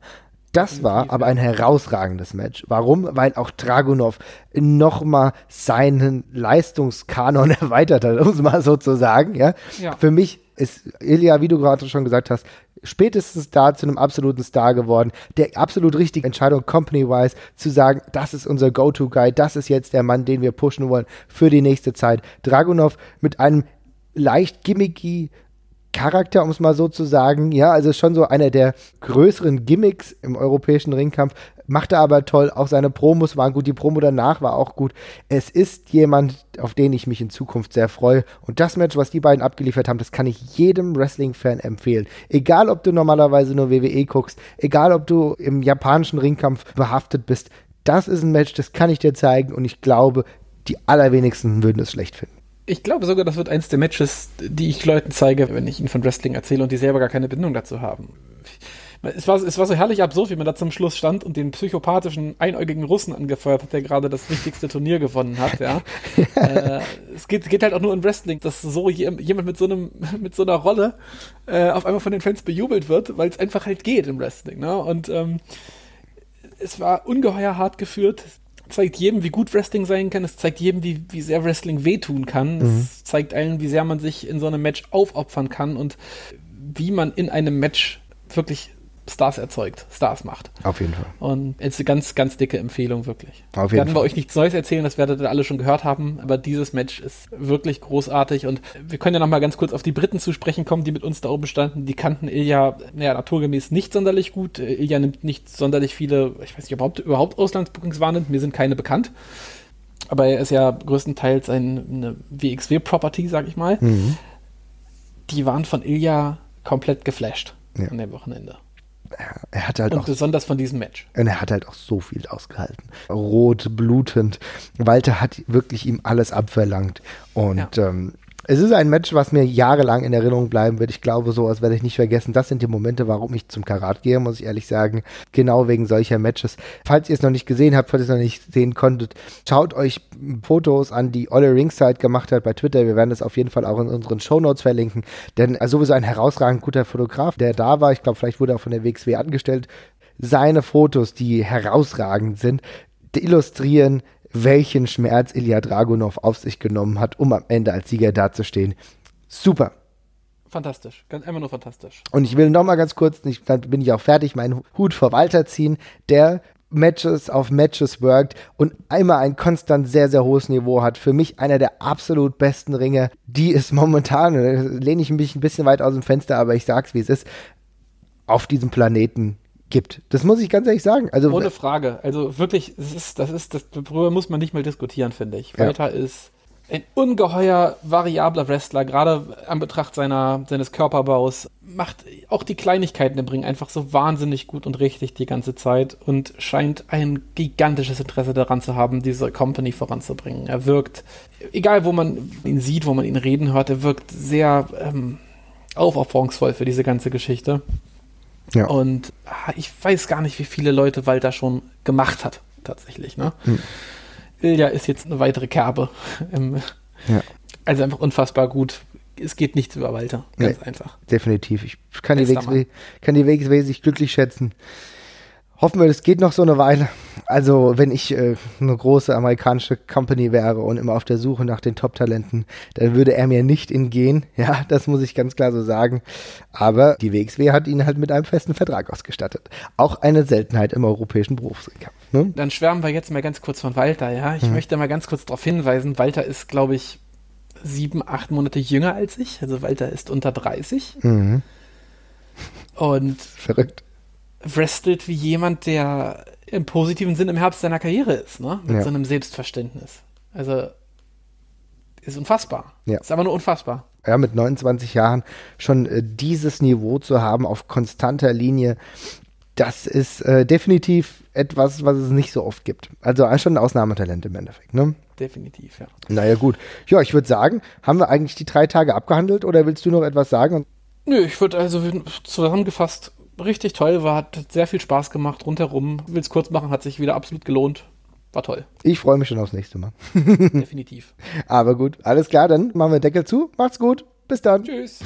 Das war aber ein herausragendes Match. Warum? Weil auch Dragunov nochmal seinen Leistungskanon erweitert hat, um es mal so zu sagen. Ja? ja. Für mich ist Ilya, wie du gerade schon gesagt hast, spätestens da zu einem absoluten Star geworden. Der absolut richtige Entscheidung, company-wise, zu sagen, das ist unser Go-To-Guy, das ist jetzt der Mann, den wir pushen wollen für die nächste Zeit. Dragunov mit einem leicht gimmicky Charakter, um es mal so zu sagen. Ja, also schon so einer der größeren Gimmicks im europäischen Ringkampf. Machte aber toll. Auch seine Promos waren gut. Die Promo danach war auch gut. Es ist jemand, auf den ich mich in Zukunft sehr freue. Und das Match, was die beiden abgeliefert haben, das kann ich jedem Wrestling-Fan empfehlen. Egal, ob du normalerweise nur WWE guckst, egal, ob du im japanischen Ringkampf behaftet bist. Das ist ein Match, das kann ich dir zeigen. Und ich glaube, die allerwenigsten würden es schlecht finden. Ich glaube sogar, das wird eins der Matches, die ich Leuten zeige, wenn ich ihnen von Wrestling erzähle und die selber gar keine Bindung dazu haben. Es war, es war so herrlich absurd, wie man da zum Schluss stand und den psychopathischen, einäugigen Russen angefeuert hat, der gerade das wichtigste Turnier gewonnen hat, ja. äh, es geht, geht halt auch nur in Wrestling, dass so jemand mit so einem, mit so einer Rolle äh, auf einmal von den Fans bejubelt wird, weil es einfach halt geht im Wrestling, ne? Und ähm, es war ungeheuer hart geführt zeigt jedem, wie gut Wrestling sein kann. Es zeigt jedem, wie, wie sehr Wrestling wehtun kann. Mhm. Es zeigt allen, wie sehr man sich in so einem Match aufopfern kann und wie man in einem Match wirklich Stars erzeugt, Stars macht. Auf jeden Fall. Und jetzt eine ganz, ganz dicke Empfehlung, wirklich. Auf jeden Werden Fall. wir euch nichts Neues erzählen, das werdet ihr alle schon gehört haben, aber dieses Match ist wirklich großartig und wir können ja nochmal ganz kurz auf die Briten zu sprechen kommen, die mit uns da oben standen. Die kannten Ilja, naja, naturgemäß nicht sonderlich gut. Ilja nimmt nicht sonderlich viele, ich weiß nicht, überhaupt, überhaupt Auslandsbookings wahrnimmt, mir sind keine bekannt. Aber er ist ja größtenteils eine WXW-Property, sag ich mal. Mhm. Die waren von Ilja komplett geflasht ja. an dem Wochenende er hat halt und auch, besonders von diesem Match. Und er hat halt auch so viel ausgehalten. Rot, blutend. Walter hat wirklich ihm alles abverlangt. Und ja. ähm, es ist ein Match, was mir jahrelang in Erinnerung bleiben wird. Ich glaube, sowas werde ich nicht vergessen. Das sind die Momente, warum ich zum Karat gehe, muss ich ehrlich sagen. Genau wegen solcher Matches. Falls ihr es noch nicht gesehen habt, falls ihr es noch nicht sehen konntet, schaut euch Fotos an, die Olle Ringside gemacht hat bei Twitter. Wir werden das auf jeden Fall auch in unseren Show Notes verlinken. Denn äh, sowieso ein herausragend guter Fotograf, der da war. Ich glaube, vielleicht wurde er von der WXW angestellt. Seine Fotos, die herausragend sind, illustrieren welchen Schmerz Ilya Dragunov auf sich genommen hat, um am Ende als Sieger dazustehen. Super. fantastisch. Ganz, einfach nur fantastisch. Und ich will noch mal ganz kurz, ich, dann bin ich auch fertig, meinen Hut vor Walter ziehen, der Matches auf Matches worked und einmal ein konstant sehr, sehr hohes Niveau hat. Für mich einer der absolut besten Ringe, die es momentan, äh, lehne ich mich ein bisschen weit aus dem Fenster, aber ich sag's wie es ist, auf diesem Planeten gibt. Das muss ich ganz ehrlich sagen. Also, Ohne Frage. Also wirklich, das ist, das ist, das, darüber muss man nicht mal diskutieren, finde ich. Ja. Walter ist ein ungeheuer variabler Wrestler, gerade an Betracht seiner, seines Körperbaus. Macht auch die Kleinigkeiten im Ring einfach so wahnsinnig gut und richtig die ganze Zeit und scheint ein gigantisches Interesse daran zu haben, diese Company voranzubringen. Er wirkt, egal wo man ihn sieht, wo man ihn reden hört, er wirkt sehr ähm, aufopferungsvoll für diese ganze Geschichte. Ja. Und ah, ich weiß gar nicht, wie viele Leute Walter schon gemacht hat, tatsächlich. Ne? Hm. Ilja ist jetzt eine weitere Kerbe. Ja. Also einfach unfassbar gut. Es geht nichts über Walter. Ganz Nee. einfach. definitiv. Ich kann die, WXW, kann die WXW sich glücklich schätzen. Hoffen wir, das geht noch so eine Weile. Also, wenn ich äh, eine große amerikanische Company wäre und immer auf der Suche nach den Top-Talenten, dann würde er mir nicht entgehen. Ja, das muss ich ganz klar so sagen. Aber die WXW hat ihn halt mit einem festen Vertrag ausgestattet. Auch eine Seltenheit im europäischen Berufskampf. Ne? Dann schwärmen wir jetzt mal ganz kurz von Walter, ja. Hm. Ich möchte mal ganz kurz darauf hinweisen, Walter ist, glaube ich, sieben, acht Monate jünger als ich. Also Walter ist unter 30 Mhm. und Verrückt. Wrestelt wie jemand, der im positiven Sinn im Herbst seiner Karriere ist, ne? Mit Ja. so einem Selbstverständnis. Also ist unfassbar. Ja. Ist aber nur unfassbar. ja, mit 29 Jahren schon äh, dieses Niveau zu haben auf konstanter Linie, das ist äh, definitiv etwas, was es nicht so oft gibt. Also äh, schon ein Ausnahmetalent im Endeffekt. Ne? Definitiv, ja. Naja, gut. Ja, ich würde sagen, haben wir eigentlich die drei Tage abgehandelt oder willst du noch etwas sagen? Nö, ich würde also zusammengefasst richtig toll, war, hat sehr viel Spaß gemacht rundherum. Will es kurz machen, hat sich wieder absolut gelohnt. War toll, Ich freue mich schon aufs nächste Mal. definitiv. Aber gut, alles klar, dann machen wir den Deckel zu. Macht's gut. Bis dann. Tschüss.